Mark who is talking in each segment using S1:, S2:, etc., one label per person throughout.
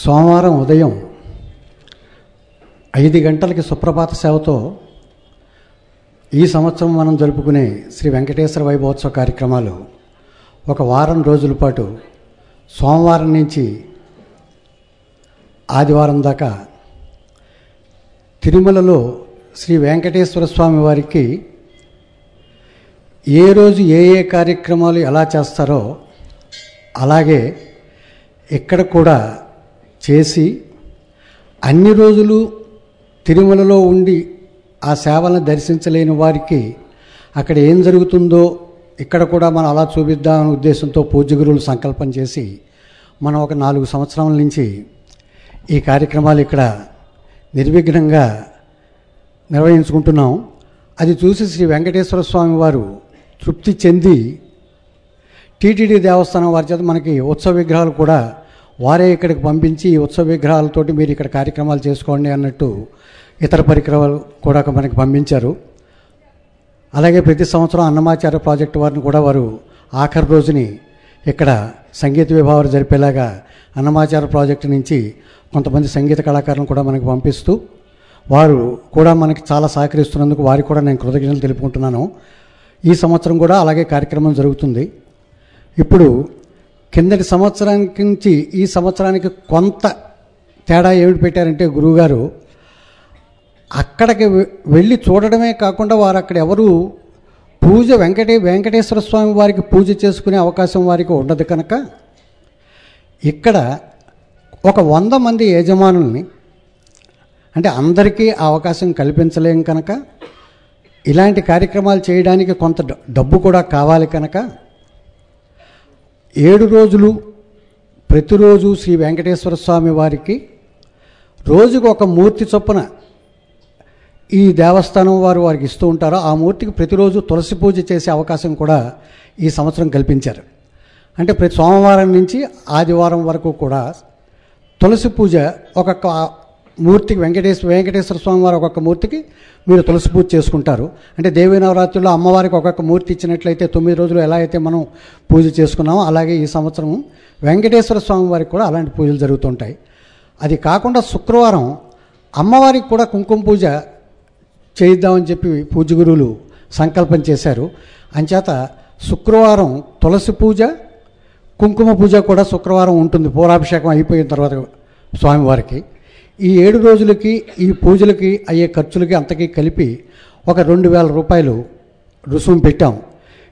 S1: సోమవారం ఉదయం ఐదు గంటలకి సుప్రభాత సేవతో ఈ సంవత్సరం మనం జరుపుకునే శ్రీ వెంకటేశ్వర వైభవోత్సవ కార్యక్రమాలు ఒక వారం రోజుల పాటు సోమవారం నుంచి ఆదివారం దాకా తిరుమలలో శ్రీ వెంకటేశ్వర స్వామి వారికి ఏ రోజు ఏ ఏ కార్యక్రమాలు ఎలా చేస్తారో అలాగే ఇక్కడ కూడా చేసి అన్ని రోజులు తిరుమలలో ఉండి ఆ సేవలను దర్శించలేని వారికి అక్కడ ఏం జరుగుతుందో ఇక్కడ కూడా మనం అలా చూపిద్దామనే ఉద్దేశంతో పూజ గురువులు సంకల్పం చేసి మనం ఒక నాలుగు సంవత్సరాల నుంచి ఈ కార్యక్రమాలు ఇక్కడ నిర్విఘ్నంగా నిర్వహించుకుంటున్నాం. అది చూసి శ్రీ వెంకటేశ్వర స్వామి వారు తృప్తి చెంది టీటీడీ దేవస్థానం వారి చేత మనకి ఉత్సవ విగ్రహాలు కూడా వారే ఇక్కడికి పంపించి ఈ ఉత్సవ విగ్రహాలతోటి మీరు ఇక్కడ కార్యక్రమాలు చేసుకోండి అన్నట్టు ఇతర పరికరాలు కూడా మనకి పంపించారు. అలాగే ప్రతి సంవత్సరం అన్నమాచార్య ప్రాజెక్టు వారిని కూడా వారు ఆఖరి రోజుని ఇక్కడ సంగీత విభావాలు జరిపేలాగా అన్నమాచార ప్రాజెక్టు నుంచి కొంతమంది సంగీత కళాకారులను కూడా మనకు పంపిస్తూ వారు కూడా మనకి చాలా సహకరిస్తున్నందుకు వారికి కూడా నేను కృతజ్ఞతలు తెలుపుకుంటున్నాను. ఈ సంవత్సరం కూడా అలాగే కార్యక్రమం జరుగుతుంది. ఇప్పుడు కిందటి సంవత్సరానికి నుంచి ఈ సంవత్సరానికి కొంత తేడా ఏమిటి పెట్టారంటే గురువుగారు అక్కడికి వె- వెళ్ళి చూడడమే కాకుండా వారు అక్కడ ఎవరు పూజ వెంకటే వెంకటేశ్వర స్వామి వారికి పూజ చేసుకునే అవకాశం వారికి ఉండదు కనుక ఇక్కడ ఒక వంద మంది యజమానుల్ని అంటే అందరికీ ఆ అవకాశం కల్పించలేం కనుక ఇలాంటి కార్యక్రమాలు చేయడానికి కొంత డ- డబ్బు కూడా కావాలి కనుక ఏడు రోజులు ప్రతిరోజు శ్రీ వెంకటేశ్వర స్వామి వారికి రోజుకు ఒక మూర్తి చొప్పున ఈ దేవస్థానం వారు వారికి ఇస్తూ ఉంటారో. ఆ మూర్తికి ప్రతిరోజు తులసి పూజ చేసే అవకాశం కూడా ఈ సంవత్సరం కల్పించారు. అంటే ప్రతి సోమవారం నుంచి ఆదివారం వరకు కూడా తులసి పూజ ఒక మూర్తికి వెంకటేశ్వర వెంకటేశ్వర స్వామి వారి ఒక్కొక్క మూర్తికి మీరు తులసి పూజ చేసుకుంటారు. అంటే దేవీ నవరాత్రుల్లో అమ్మవారికి ఒక్కొక్క మూర్తి ఇచ్చినట్లయితే తొమ్మిది రోజులు ఎలా అయితే మనం పూజ చేసుకున్నామో అలాగే ఈ సంవత్సరం వెంకటేశ్వర స్వామి వారికి కూడా అలాంటి పూజలు జరుగుతుంటాయి. అది కాకుండా శుక్రవారం అమ్మవారికి కూడా కుంకుమ పూజ చేయిద్దామని చెప్పి పూజ గురువులు సంకల్పం చేశారు. అంచేత శుక్రవారం తులసి పూజ కుంకుమ పూజ కూడా శుక్రవారం ఉంటుంది. పూరాభిషేకం అయిపోయిన తర్వాత స్వామివారికి. ఈ ఏడు రోజులకి ఈ పూజలకి అయ్యే ఖర్చులకి అంతకీ కలిపి ఒక రెండు వేల రూపాయలు రుసుము పెట్టాం.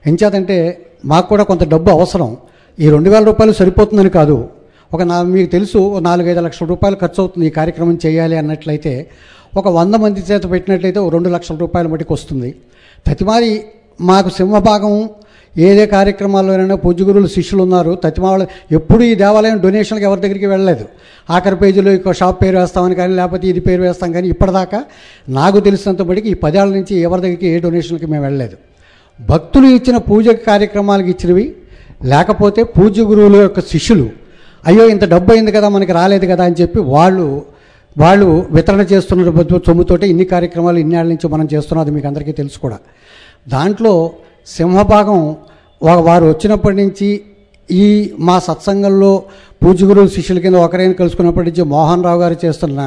S1: ఎంచేతంటే మాకు కూడా కొంత డబ్బు అవసరం. ఈ రెండు వేల రూపాయలు సరిపోతుందని కాదు. ఒక నా మీకు తెలుసు నాలుగైదు లక్షల రూపాయలు ఖర్చు అవుతుంది ఈ కార్యక్రమం చేయాలి అన్నట్లయితే ఒక వంద మంది చేత పెట్టినట్లయితే ఒక రెండు లక్షల రూపాయల మటుకు వస్తుంది ప్రతిమారి మాకు సింహభాగం ఏదే కార్యక్రమాల్లోనైనా పూజ్య గురువులు శిష్యులు ఉన్నారు. తతిమాల ఎప్పుడు ఈ దేవాలయం డొనేషన్కి ఎవరి దగ్గరికి వెళ్ళలేదు. ఆఖరి పేజీలో ఇక షాప్ పేరు వేస్తామని కానీ లేకపోతే ఇది పేరు వేస్తాం కానీ ఇప్పటిదాకా నాకు తెలిసినంత బడికి ఈ పదేళ్ళ నుంచి ఎవరి దగ్గరికి ఏ డొనేషన్కి మేము వెళ్ళలేదు. భక్తులు ఇచ్చిన పూజ కార్యక్రమాలకు ఇచ్చినవి లేకపోతే పూజ్య గురువుల యొక్క శిష్యులు అయ్యో ఇంత డబ్బు అయింది కదా మనకి రాలేదు కదా అని చెప్పి వాళ్ళు వాళ్ళు వితరణ చేస్తున్న సొమ్ముతోటే ఇన్ని కార్యక్రమాలు ఇన్నేళ్ళ నుంచి మనం చేస్తున్నాం అది మీకు అందరికీ తెలుసు కూడా. దాంట్లో సింహభాగం వారు వచ్చినప్పటి నుంచి ఈ మా సత్సంగంలో పూజ గురువు శిష్యుల కింద ఒకరైన కలుసుకున్నప్పటి నుంచి మోహన్ రావు గారు చేస్తున్న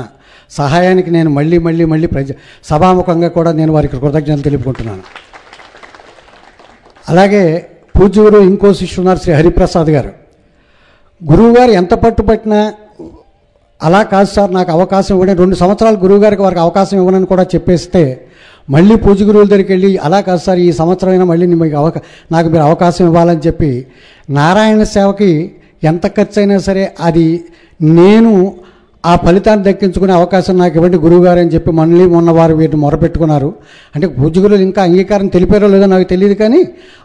S1: సహాయానికి నేను మళ్ళీ మళ్ళీ మళ్ళీ ప్రజ సభాముఖంగా కూడా నేను వారికి కృతజ్ఞతలు తెలుపుకుంటున్నాను. అలాగే పూజ గురువు ఇంకో శిష్యున్నారు శ్రీ హరిప్రసాద్ గారు. గురువుగారు ఎంత పట్టుపట్టినా అలా కాదు సార్ నాకు అవకాశం ఇవ్వడం రెండు సంవత్సరాలు గురువుగారికి వారికి అవకాశం ఇవ్వనని కూడా చెప్పేస్తే మళ్ళీ పూజ గురువుల దగ్గరికి వెళ్ళి అలా కాదు సార్ ఈ సంవత్సరం అయినా మళ్ళీ మీకు అవకా నాకు మీరు అవకాశం ఇవ్వాలని చెప్పి నారాయణ సేవకి ఎంత ఖర్చు అయినా సరే అది నేను ఆ ఫలితాన్ని దక్కించుకునే అవకాశం నాకు ఇవ్వండి గురువుగారు అని చెప్పి మళ్ళీ మొన్న వారు వీటిని మొరపెట్టుకున్నారు. అంటే పూజ గురువులు ఇంకా అంగీకారం తెలిపారో లేదో నాకు తెలియదు కానీ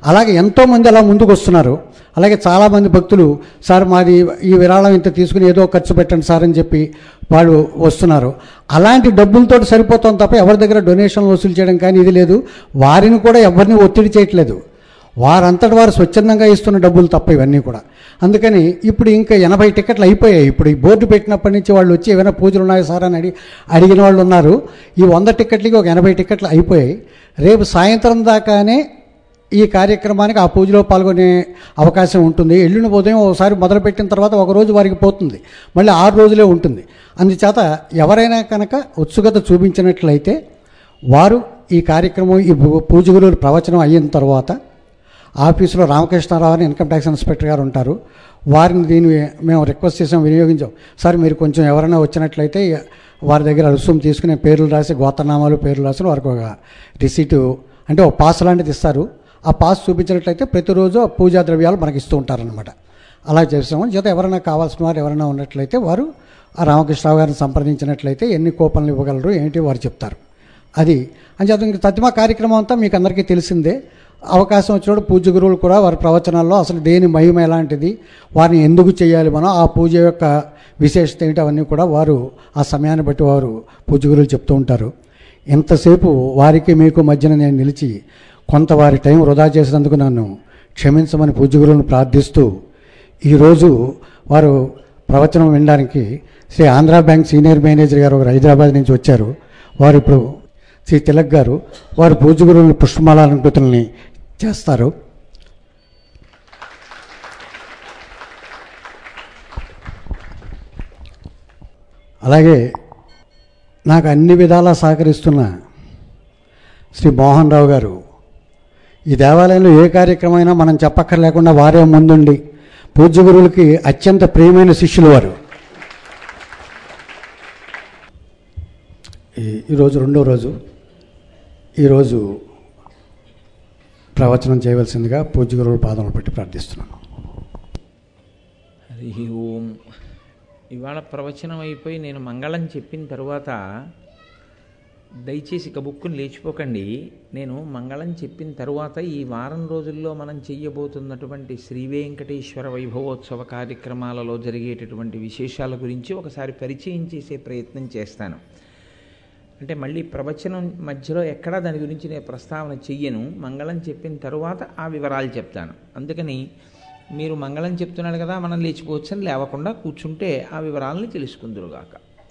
S1: అలాగే ఎంతోమంది అలా ముందుకు వస్తున్నారు అలాగే చాలామంది భక్తులు సార్ మాది ఈ విరాళం ఇంత తీసుకుని ఏదో ఖర్చు పెట్టండి సార్ అని చెప్పి వాళ్ళు వస్తున్నారు. అలాంటి డబ్బులతో సరిపోతాం తప్ప ఎవరి దగ్గర డొనేషన్లు వసూలు చేయడం కానీ ఇది లేదు. వారిని కూడా ఎవరిని ఒత్తిడి చేయట్లేదు. వారంతటి వారు స్వచ్ఛందంగా ఇస్తున్న డబ్బులు తప్ప ఇవన్నీ కూడా. అందుకని ఇప్పుడు ఇంకా ఎనభై టికెట్లు అయిపోయాయి. ఇప్పుడు ఈ బోర్డు పెట్టినప్పటి నుంచి వాళ్ళు వచ్చి ఏమైనా పూజలు ఉన్నాయా సార్ అని అడిగి అడిగిన వాళ్ళు ఉన్నారు. ఈ వంద టికెట్లకి ఒక ఎనభై టికెట్లు అయిపోయాయి. రేపు సాయంత్రం దాకానే ఈ కార్యక్రమానికి ఆ పూజలో పాల్గొనే అవకాశం ఉంటుంది. ఎల్లుండి ఉదయం ఒకసారి మొదలుపెట్టిన తర్వాత ఒక రోజు వారికి పోతుంది. మళ్ళీ ఆరు రోజులే ఉంటుంది. అందుచేత ఎవరైనా కనుక ఉత్సుకత చూపించినట్లయితే వారు ఈ కార్యక్రమం ఈ పూజ గురువుల ప్రవచనం అయిన తర్వాత ఆఫీసులో రామకృష్ణారావు అని ఇన్కమ్ ట్యాక్స్ ఇన్స్పెక్టర్ గారు ఉంటారు. వారిని దీన్ని మేము రిక్వెస్ట్ చేసాం వినియోగించాం. సార్ మీరు కొంచెం ఎవరైనా వచ్చినట్లయితే వారి దగ్గర రుసుము తీసుకుని పేర్లు రాసి గోతనామాలు పేర్లు రాసి వారికి ఒక రిసీటు అంటే ఒక పాస్ లాంటిది ఇస్తారు. ఆ పాస్ చూపించినట్లయితే ప్రతిరోజు ఆ పూజా ద్రవ్యాలు మనకి ఇస్తూ ఉంటారనమాట అలా చేసాము చేత ఎవరైనా కావాల్సిన వారు ఎవరైనా ఉన్నట్లయితే వారు ఆ రామకృష్ణరావు గారిని సంప్రదించినట్లయితే ఎన్ని కూపన్లు ఇవ్వగలరు ఏంటి వారు చెప్తారు. అది. అంచేత ఇంక తద్మా కార్యక్రమం అంతా మీకు అందరికీ తెలిసిందే. అవకాశం వచ్చినప్పుడు పూజ గురువులు కూడా వారి ప్రవచనాల్లో అసలు దేని మహిమ ఎలాంటిది వారిని ఎందుకు చేయాలి మనం ఆ పూజ యొక్క విశేషత ఏంటి అవన్నీ కూడా వారు ఆ సమయాన్ని బట్టి వారు పూజ గురువులు చెప్తూ ఉంటారు. ఎంతసేపు వారికి మీకు మధ్యన నేను నిలిచి కొంత వారి టైం వృధా చేసినందుకు నన్ను క్షమించమని పూజగురులను ప్రార్థిస్తూ ఈరోజు వారు ప్రవచనం వినడానికి Shri Andhra bank senior manager garu ఒకరు హైదరాబాద్ నుంచి వచ్చారు. వారు ఇప్పుడు శ్రీ తిలక్ గారు వారు పూజ గురువుల పుష్పమాలంకృతుల్ని చేస్తారు. అలాగే నాకు అన్ని విధాలా సహకరిస్తున్న శ్రీ మోహన్ రావు గారు ఈ దేవాలయంలో ఏ కార్యక్రమైనా మనం చెప్పక్కర్లేకుండా వారే ముందుండి పూజ్య గురువులకి అత్యంత ప్రియమైన శిష్యులు వారు. ఈ- ఈరోజు రెండో రోజు. ఈరోజు ప్రవచనం చేయవలసిందిగా పూజ్య గురువుల పాదములు పెట్టి ప్రార్థిస్తున్నాను.
S2: హరి ఓం. ఇవాళ ప్రవచనం అయిపోయి నేను మంగళం చెప్పిన తర్వాత దయచేసి ఇక బుక్కుని లేచిపోకండి. నేను మంగళం చెప్పిన తరువాత ఈ వారం రోజుల్లో మనం చెయ్యబోతున్నటువంటి శ్రీ వెంకటేశ్వర వైభవోత్సవ కార్యక్రమాలలో జరిగేటటువంటి విశేషాల గురించి ఒకసారి పరిచయం చేసే ప్రయత్నం చేస్తాను. అంటే మళ్ళీ ప్రవచనం మధ్యలో ఎక్కడా దాని గురించి నేను ప్రస్తావన చెయ్యను. మంగళం చెప్పిన తరువాత ఆ వివరాలు చెప్తాను. అందుకని మీరు మంగళం చెప్తున్నాడు కదా మనం లేచిపోవచ్చని లేవకుండా కూర్చుంటే ఆ వివరాలని తెలుసుకుందురుగాక.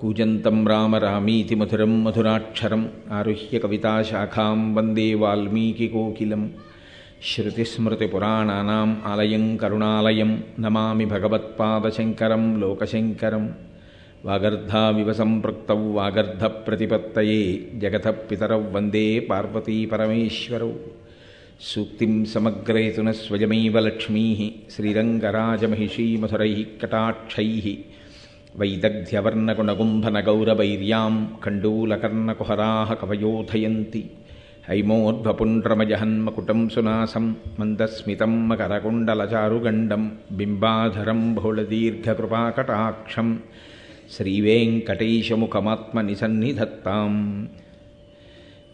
S2: కూజంతం రామ రామీతి మధురం మధురాక్షరం ఆరుహ్య కవితాశాఖాం వందే వాల్మీకికోకిలం శృతిస్మృతిపురాణానాం ఆలయం కరుణాలయం నమామి భగవత్పాదశంకరం లోకశంకరం. వాగర్ధావివ సంపృక్త వాగర్ధ ప్రతిపత్తయే జగత పితరౌ వందే పార్వతీ పార్వతీపరమేశ్వరౌ సూక్తిం సమగ్రయతున స్వయమైవ లక్ష్మీ శ్రీరంగరాజమహిషీ మధురై కటాక్షై. वैदग्ध्यवर्णगुणगुम्भनगौरवैर्यां कण्डूलकर्णकुहराः कवयोधयन्ति। हैमोर्ध्वपुण्ड्रमजहन्मकुटं सुनासं मन्दस्मितं मकरकुण्डलचारुगण्डं बिम्बाधरं बहुलदीर्घकृपाकटाक्षं श्रीवेङ्कटेशमुखमात्मनिसन्निधत्ताम्।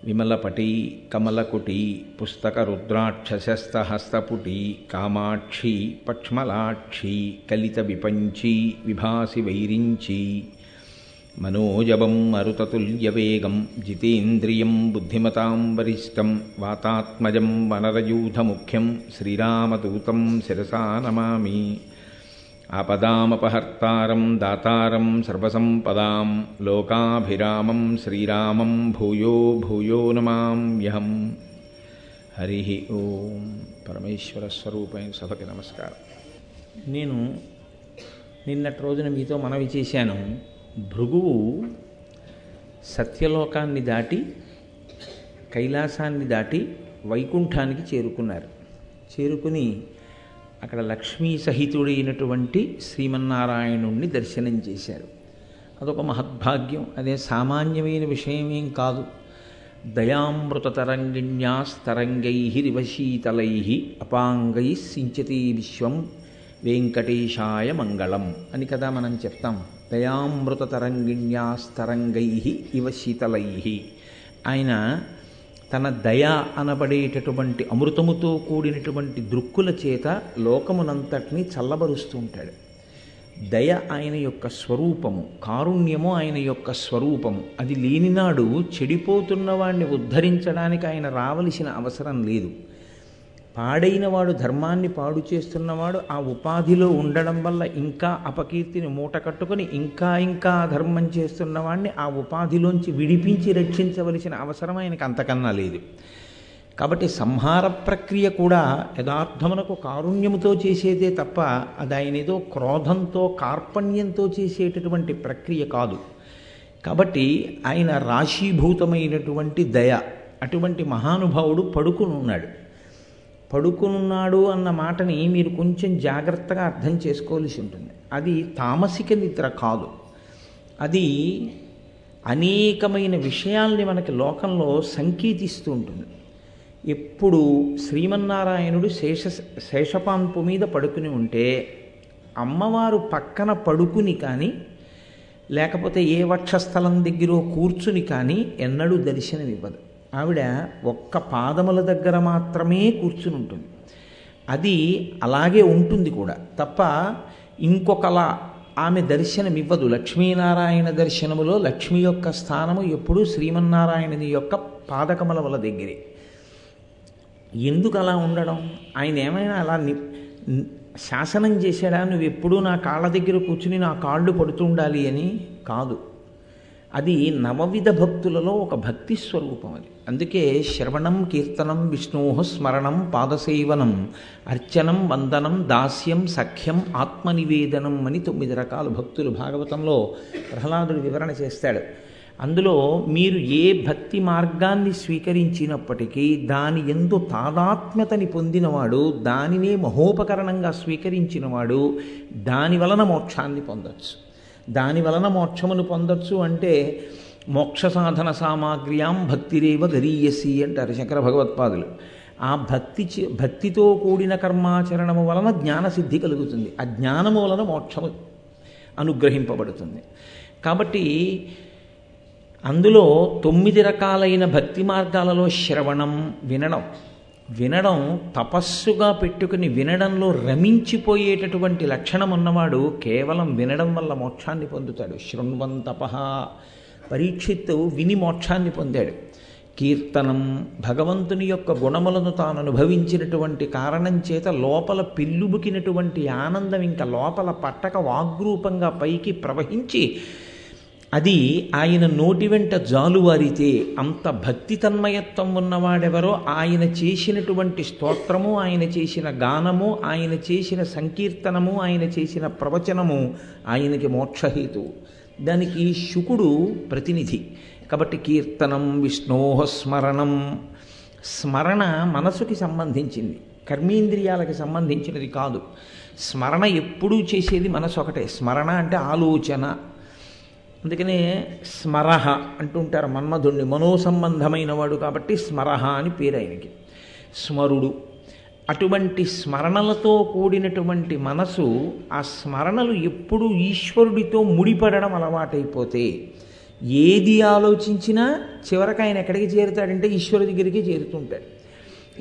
S2: విమలపటి కమలకుటి పుస్తకరుద్రాక్షసస్తహస్తపుటి కామాక్షి పక్ష్మలాక్షి కలిత విపంచి విభాసి వైరించి మనోజవం మరుతతుల్యవేగం జితేంద్రియం బుద్ధిమతాం వరిష్టం వాతాత్మజం వనరయూధముఖ్యం శ్రీరామదూతం శిరసా నమామి. ఆపదామపహర్తారం దాతారం సర్వసంపదాం లోకాభిరామం శ్రీరామం భూయో భూయో నమామ్యహం హరి ఓం. పరమేశ్వర స్వరూపం సభకి నమస్కారం. నేను నిన్నటి రోజున మీతో మనవి చేశాను. భృగువు సత్యలోకాన్ని దాటి కైలాసాన్ని దాటి వైకుంఠానికి చేరుకున్నారు. చేరుకుని అక్కడ లక్ష్మీ సహితుడైనటువంటి శ్రీమన్నారాయణుణ్ణి దర్శనం చేశారు. అదొక మహద్భాగ్యం. అదే సామాన్యమైన విషయమేం కాదు. దయామృతతరంగిణ్యాస్తరంగై రివశీతలై అపాంగై సించతి విశ్వం వెంకటేశాయ మంగళం అని కదా మనం చెప్తాం. దయామృత తరంగిణ్యాస్తరంగై ఇవ శీతలై ఆయన తన దయ అనబడేటటువంటి అమృతముతో కూడినటువంటి దృక్కుల చేత లోకమునంతటినీ చల్లబరుస్తూ ఉంటాడు. దయ ఆయన యొక్క స్వరూపము కారుణ్యము ఆయన యొక్క స్వరూపము అది లేనినాడు చెడిపోతున్న వాడిని ఉద్ధరించడానికి ఆయన రావలసిన అవసరం లేదు. పాడైన వాడు ధర్మాన్ని పాడు చేస్తున్నవాడు ఆ ఉపాధిలో ఉండడం వల్ల ఇంకా అపకీర్తిని మూట కట్టుకొని ఇంకా ఇంకా ధర్మం చేస్తున్నవాడిని ఆ ఉపాధిలోంచి విడిపించి రక్షించవలసిన అవసరం ఆయనకు అంతకన్నా లేదు. కాబట్టి సంహార ప్రక్రియ కూడా యథార్థమునకు కారుణ్యముతో చేసేదే తప్ప అది ఆయన ఏదో క్రోధంతో కార్పణ్యంతో చేసేటటువంటి ప్రక్రియ కాదు. కాబట్టి ఆయన రాశీభూతమైనటువంటి దయ అటువంటి మహానుభావుడు పడుకునున్నాడు. పడుకునున్నాడు అన్న మాటని మీరు కొంచెం జాగ్రత్తగా అర్థం చేసుకోవాల్సి ఉంటుంది. అది తామసిక నిద్ర కాదు. అది అనేకమైన విషయాల్ని మనకి లోకంలో సంకేతిస్తూ ఉంటుంది. ఎప్పుడు శ్రీమన్నారాయణుడు శేష శేషపాన్పు మీద పడుకుని ఉంటే అమ్మవారు పక్కన పడుకుని కానీ లేకపోతే ఏ వక్షస్థలం దగ్గర కూర్చుని కానీ ఎన్నడూ దర్శనమివ్వదు. ఆవిడ ఒక్క పాదముల దగ్గర మాత్రమే కూర్చుని ఉంటుంది అది అలాగే ఉంటుంది కూడా. తప్ప ఇంకొకలా ఆమె దర్శనమివ్వదు. లక్ష్మీనారాయణ దర్శనములో లక్ష్మి యొక్క స్థానము ఎప్పుడూ శ్రీమన్నారాయణుని యొక్క పాదకమలముల దగ్గరే. ఎందుకు అలా ఉండడం? ఆయన ఏమైనా అలా ని శాసనం చేశాడా? నువ్వు ఎప్పుడూ నా కాళ్ళ దగ్గర కూర్చుని నా కాళ్ళు పడుతుండాలి అని? కాదు. అది నవవిధ భక్తులలో ఒక భక్తి స్వరూపం అది. అందుకే శ్రవణం కీర్తనం విష్ణోహ స్మరణం పాదసేవనం అర్చనం వందనం దాస్యం సఖ్యం ఆత్మనివేదనం అని తొమ్మిది రకాల భక్తులు భాగవతంలో ప్రహ్లాదుడు వివరణ చేస్తాడు. అందులో మీరు ఏ భక్తి మార్గాన్ని స్వీకరించినప్పటికీ దాని ఎందు తాదాత్మ్యతని పొందినవాడు దానినే మహోపకరణంగా స్వీకరించినవాడు దాని వలన మోక్షాన్ని పొందొచ్చు. దాని వలన మోక్షమును పొందొచ్చు అంటే మోక్ష సాధన సామాగ్ర్యాం భక్తిరేవ గరీయసి అంటారు శంకర భగవత్పాదులు. ఆ భక్తి భక్తితో కూడిన కర్మాచరణము వలన జ్ఞానసిద్ధి కలుగుతుంది. ఆ జ్ఞానము వలన మోక్షము అనుగ్రహింపబడుతుంది. కాబట్టి అందులో తొమ్మిది రకాలైన భక్తి మార్గాలలో శ్రవణం వినడం. వినడం తపస్సుగా పెట్టుకుని వినడంలో రమించిపోయేటటువంటి లక్షణం ఉన్నవాడు కేవలం వినడం వల్ల మోక్షాన్ని పొందుతాడు. శృణ్వం పరీక్షిత్తు విని మోక్షాన్ని పొందాడు. కీర్తనం భగవంతుని యొక్క గుణములను తాను అనుభవించినటువంటి కారణం చేత లోపల పిల్లుబుకినటువంటి ఆనందం ఇంకా లోపల పట్టక వాగ్రూపంగా పైకి ప్రవహించి అది ఆయన నోటి వెంట జాలువారితే అంత భక్తి తన్మయత్వం ఉన్నవాడెవరో ఆయన చేసినటువంటి స్తోత్రము ఆయన చేసిన గానము ఆయన చేసిన సంకీర్తనము ఆయన చేసిన ప్రవచనము ఆయనకి మోక్షహేతు దానికి శుకుడు ప్రతినిధి. కాబట్టి కీర్తనం విష్ణోహ స్మరణం. స్మరణ మనసుకి సంబంధించింది. కర్మేంద్రియాలకి సంబంధించినది కాదు. స్మరణ ఎప్పుడూ చేసేది మనసు ఒకటే. స్మరణ అంటే ఆలోచన. అందుకనే స్మరహ అంటుంటారు మన్మధుణ్ణి. మనోసంబంధమైన వాడు కాబట్టి స్మరహ అని పేరు ఆయనకి. స్మరుడు. అటువంటి స్మరణలతో కూడినటువంటి మనసు ఆ స్మరణలు ఎప్పుడూ ఈశ్వరుడితో ముడిపడడం అలవాటైపోతే ఏది ఆలోచించినా చివరికి ఆయన ఎక్కడికి చేరుతాడంటే ఈశ్వరు దగ్గరికి చేరుతుంటాడు.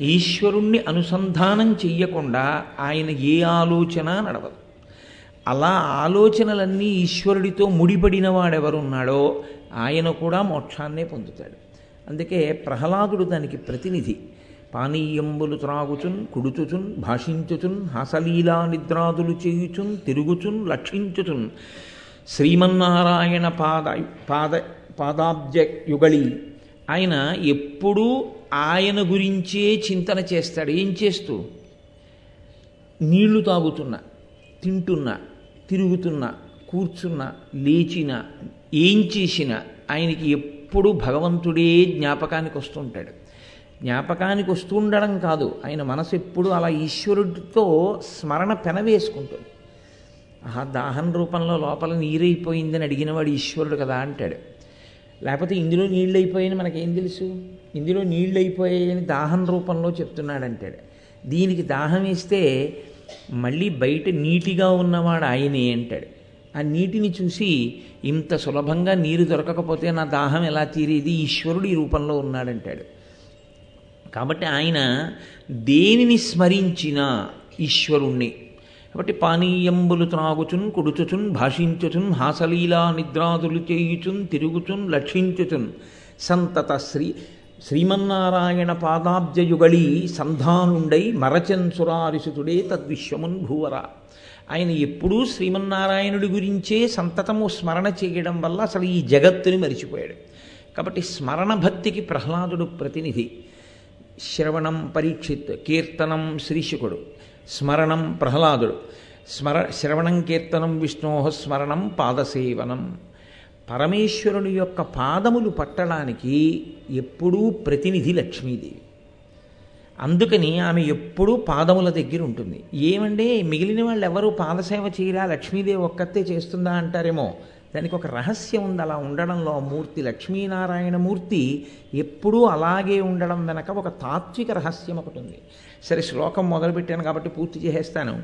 S2: ఈశ్వరుణ్ణి అనుసంధానం చెయ్యకుండా ఆయన ఏ ఆలోచన నడవదు. అలా ఆలోచనలన్నీ ఈశ్వరుడితో ముడిపడిన వాడెవరున్నాడో ఆయన కూడా మోక్షాన్నే పొందుతాడు. అందుకే ప్రహ్లాదుడు దానికి ప్రతినిధి. పానీయంబులు త్రాగుచున్ కుడుచుచున్ భాషించుచున్ హాసలీలా నిద్రాదులు చేయుచున్ తిరుగుచున్ లక్షించుచున్. శ్రీమన్నారాయణ పాద పాద పాదాబ్జ యుగళి ఆయన ఎప్పుడూ ఆయన గురించే చింతన చేస్తాడు. ఏం చేస్తూ? నీళ్ళు తాగుతున్నా తింటున్నా తిరుగుతున్నా కూర్చున్నా లేచిన ఏం చేసినా ఆయనకి ఎప్పుడు భగవంతుడే జ్ఞాపకానికి వస్తుంటాడు. జ్ఞాపకానికి వస్తుండడం కాదు. ఆయన మనసు ఎప్పుడు అలా ఈశ్వరుడితో స్మరణ పెనవేసుకుంటుంది. ఆహా దాహన రూపంలో లోపల నీరైపోయిందని అడిగినవాడు ఈశ్వరుడు కదా అంటాడు. లేకపోతే ఇందులో నీళ్ళు అయిపోయాయని మనకేం తెలుసు? ఇందులో నీళ్ళు అయిపోయాయని దాహం రూపంలో చెప్తున్నాడు అంటాడు దీనికి దాహం వేస్తే మళ్ళీ బయట నీటిగా ఉన్నవాడు ఆయనే అంటాడు. ఆ నీటిని చూసి ఇంత సులభంగా నీరు దొరకకపోతే నా దాహం ఎలా తీరేది? ఈశ్వరుడు ఈ రూపంలో ఉన్నాడంటాడు. కాబట్టి ఆయన దేనిని స్మరించినా ఈశ్వరుణ్ణి. కాబట్టి పానీయంబులు త్రాగుచున్ కుడుచుచున్ భాషించుచున్ హాసలీలా నిద్రాదులు చేయుచున్ తిరుగుచున్ లక్షించుచున్. సంతత శ్రీ శ్రీమన్నారాయణ పాదాబ్జయుగళి సంధానుండై మరచన్సురారిసుతుడే తద్విశ్వమున్ భూవర. ఆయన ఎప్పుడూ శ్రీమన్నారాయణుడి గురించే సంతతము స్మరణ చేయడం వల్ల అసలు ఈ జగత్తుని మరిచిపోయాడు. కాబట్టి స్మరణ భక్తికి ప్రహ్లాదుడు ప్రతినిధి. శ్రవణం పరీక్షిత్ కీర్తనం శ్రీశుకుడు స్మరణం ప్రహ్లాదుడు. స్మర శ్రవణం కీర్తనం విష్ణోహ స్మరణం పాదసేవనం. పరమేశ్వరుని యొక్క పాదములు పట్టడానికి ఎప్పుడూ ప్రతినిధి లక్ష్మీదేవి. అందుకని ఆమె ఎప్పుడూ పాదముల దగ్గర ఉంటుంది. ఏమంటే మిగిలిన వాళ్ళు ఎవరు పాదసేవ చేయరా? లక్ష్మీదేవి ఒక్కతే చేస్తుందా అంటారేమో? దానికి ఒక రహస్యం ఉంది. అలా ఉండడంలో ఆ మూర్తి లక్ష్మీనారాయణ మూర్తి ఎప్పుడూ అలాగే ఉండడం వెనక ఒక తాత్విక రహస్యం ఒకటి ఉంది. సరే శ్లోకం మొదలుపెట్టాను కాబట్టి పూర్తి చేసేస్తాను.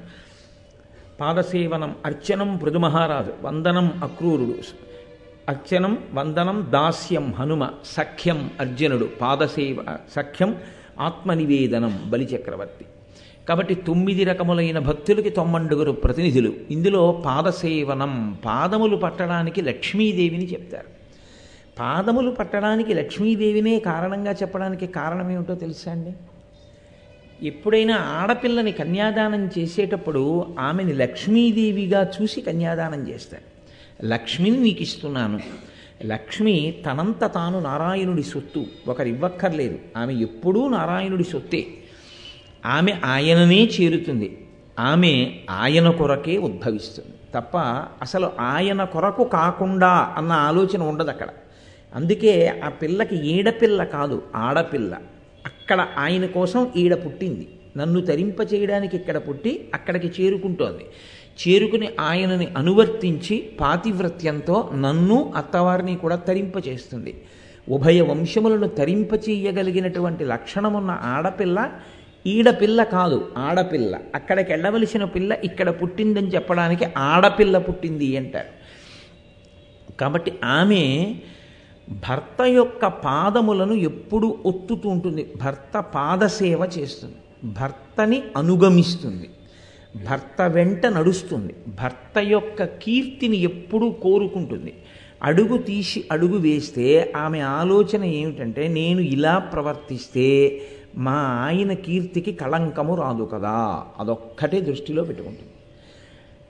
S2: పాదసేవనం అర్చనం పృథుమహారాజు వందనం అక్రూరుడు. అర్చనం వందనం దాస్యం హనుమ సఖ్యం అర్జునుడు. పాదసేవ సఖ్యం ఆత్మనివేదనం బలిచక్రవర్తి. కాబట్టి తొమ్మిది రకములైన భక్తులకి తొమ్మండుగురు ప్రతినిధులు. ఇందులో పాదసేవనం పాదములు పట్టడానికి లక్ష్మీదేవిని చెప్తారు. పాదములు పట్టడానికి లక్ష్మీదేవినే కారణంగా చెప్పడానికి కారణం ఏమిటో తెలుసా అండి? ఎప్పుడైనా ఆడపిల్లని కన్యాదానం చేసేటప్పుడు ఆమెని లక్ష్మీదేవిగా చూసి కన్యాదానం చేస్తారు. లక్ష్మిని నీకు ఇస్తున్నాను. లక్ష్మి తనంత తాను నారాయణుడి సొత్తు. ఒకరు ఇవ్వక్కర్లేదు ఆమె ఎప్పుడూ నారాయణుడి సొత్తే. ఆమె ఆయననే చేరుతుంది. ఆమె ఆయన కొరకే ఉద్భవిస్తుంది. తప్ప అసలు ఆయన కొరకు కాకుండా అన్న ఆలోచన ఉండదు అక్కడ. అందుకే ఆ పిల్లకి ఈడపిల్ల కాదు ఆడపిల్ల. అక్కడ ఆయన కోసం ఈడ పుట్టింది. నన్ను తరింప చేయడానికి ఇక్కడ పుట్టి అక్కడికి చేరుకుంటోంది. చేరుకుని ఆయనని అనువర్తించి పాతివ్రత్యంతో నన్ను అత్తవారిని కూడా తరింప చేస్తుంది. ఉభయ వంశములను తరింప చేయగలిగినటువంటి లక్షణమున్న ఆడపిల్ల ఈడపిల్ల కాదు ఆడపిల్ల. అక్కడికి వెళ్ళవలసిన పిల్ల ఇక్కడ పుట్టిందని చెప్పడానికి ఆడపిల్ల పుట్టింది అంటారు. కాబట్టి ఆమె భర్త యొక్క పాదములను ఎప్పుడు ఒత్తుతూ ఉంటుంది. భర్త పాదసేవ చేస్తుంది. భర్తని అనుగమిస్తుంది. భర్త వెంట నడుస్తుంది. భర్త యొక్క కీర్తిని ఎప్పుడూ కోరుకుంటుంది. అడుగు తీసి అడుగు వేస్తే ఆమె ఆలోచన ఏమిటంటే నేను ఇలా ప్రవర్తిస్తే మా ఆయన కీర్తికి కళంకము రాదు కదా. అదొక్కటే దృష్టిలో పెట్టుకుంటుంది.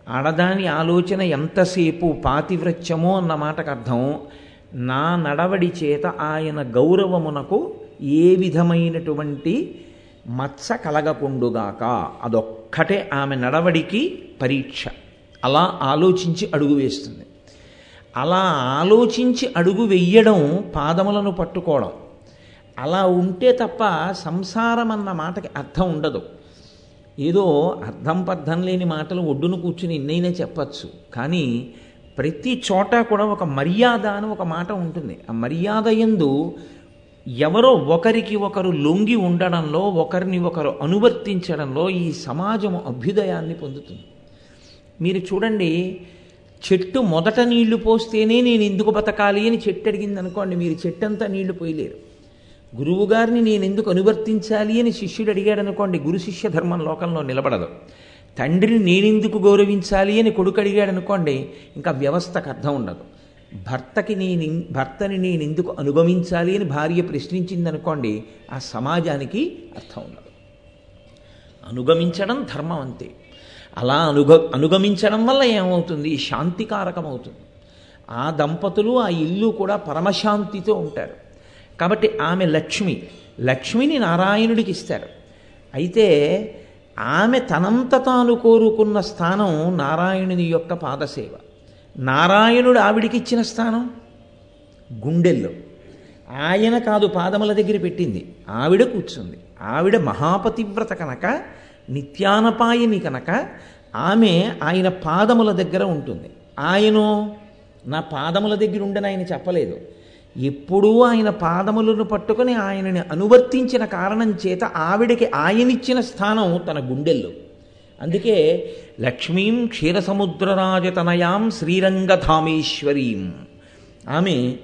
S2: ఆడదాని ఆలోచన ఎంతసేపు పాతివ్రత్యమో అన్న మాటకు అర్థం నా నడవడి చేత ఆయన గౌరవమునకు ఏ విధమైనటువంటి మత్స కలగకుండుగాక. అదొక్కటే ఆమె నడవడికి పరీక్ష. అలా ఆలోచించి అడుగు వేస్తుంది. అలా ఆలోచించి అడుగు వెయ్యడం పాదములను పట్టుకోవడం. అలా ఉంటే తప్ప సంసారం అన్న మాటకి అర్థం ఉండదు. ఏదో అర్థం పర్థం లేని మాటలు ఒడ్డును కూర్చుని ఎన్నైనా చెప్పచ్చు. కానీ ప్రతి చోట కూడా ఒక మర్యాద అని ఒక మాట ఉంటుంది. ఆ మర్యాద ఎందు ఎవరో ఒకరికి ఒకరు లొంగి ఉండడంలో ఒకరిని ఒకరు అనువర్తించడంలో ఈ సమాజము అభ్యుదయాన్ని పొందుతుంది. మీరు చూడండి చెట్టు మొదట నీళ్ళు పోస్తేనే నేను ఎందుకు బతకాలి అని చెట్టు అడిగింది అనుకోండి మీరు చెట్టంతా నీళ్ళు పోయలేరు. గురువుగారిని నేను ఎందుకు అనువర్తించాలి అని శిష్యుడు అడిగాడు అనుకోండి గురు శిష్య ధర్మం లోకంలో నిలబడదు. తండ్రిని నేనెందుకు గౌరవించాలి అని కొడుకు అడిగాడు అనుకోండి ఇంకా వ్యవస్థకు అర్థం ఉండదు. భర్తకి నేను భర్తని నేను ఎందుకు అనుగమించాలి అని భార్య ప్రశ్నించింది అనుకోండి ఆ సమాజానికి అర్థం ఉండదు. అనుగమించడం ధర్మం అంతే. అలా అనుగ అనుగమించడం వల్ల ఏమవుతుంది? శాంతికారకం అవుతుంది. ఆ దంపతులు ఆ ఇల్లు కూడా పరమశాంతితో ఉంటారు. కాబట్టి ఆమె లక్ష్మి. లక్ష్మిని నారాయణుడికి ఇస్తారు. అయితే ఆమె తనంత తాను కోరుకున్న స్థానం నారాయణుని యొక్క పాదసేవ. నారాయణుడు ఆవిడికి ఇచ్చిన స్థానం? గుండెల్లో. ఆయన కాదు పాదముల దగ్గర పెట్టింది. ఆవిడ కూర్చుంది. ఆవిడ మహాపతివ్రత కనుక నిత్యానపాయని కనుక ఆమె ఆయన పాదముల దగ్గర ఉంటుంది. ఆయను నా పాదముల దగ్గర ఉండని ఆయన చెప్పలేదు. ఎప్పుడూ ఆయన పాదములను పట్టుకొని ఆయనని అనువర్తించిన కారణం చేత ఆవిడకి ఆయనిచ్చిన స్థానం తన గుండెల్లో. అందుకే లక్ష్మీం క్షీరసముద్రరాజతనయాం శ్రీరంగధామేశ్వరీం. ఆమె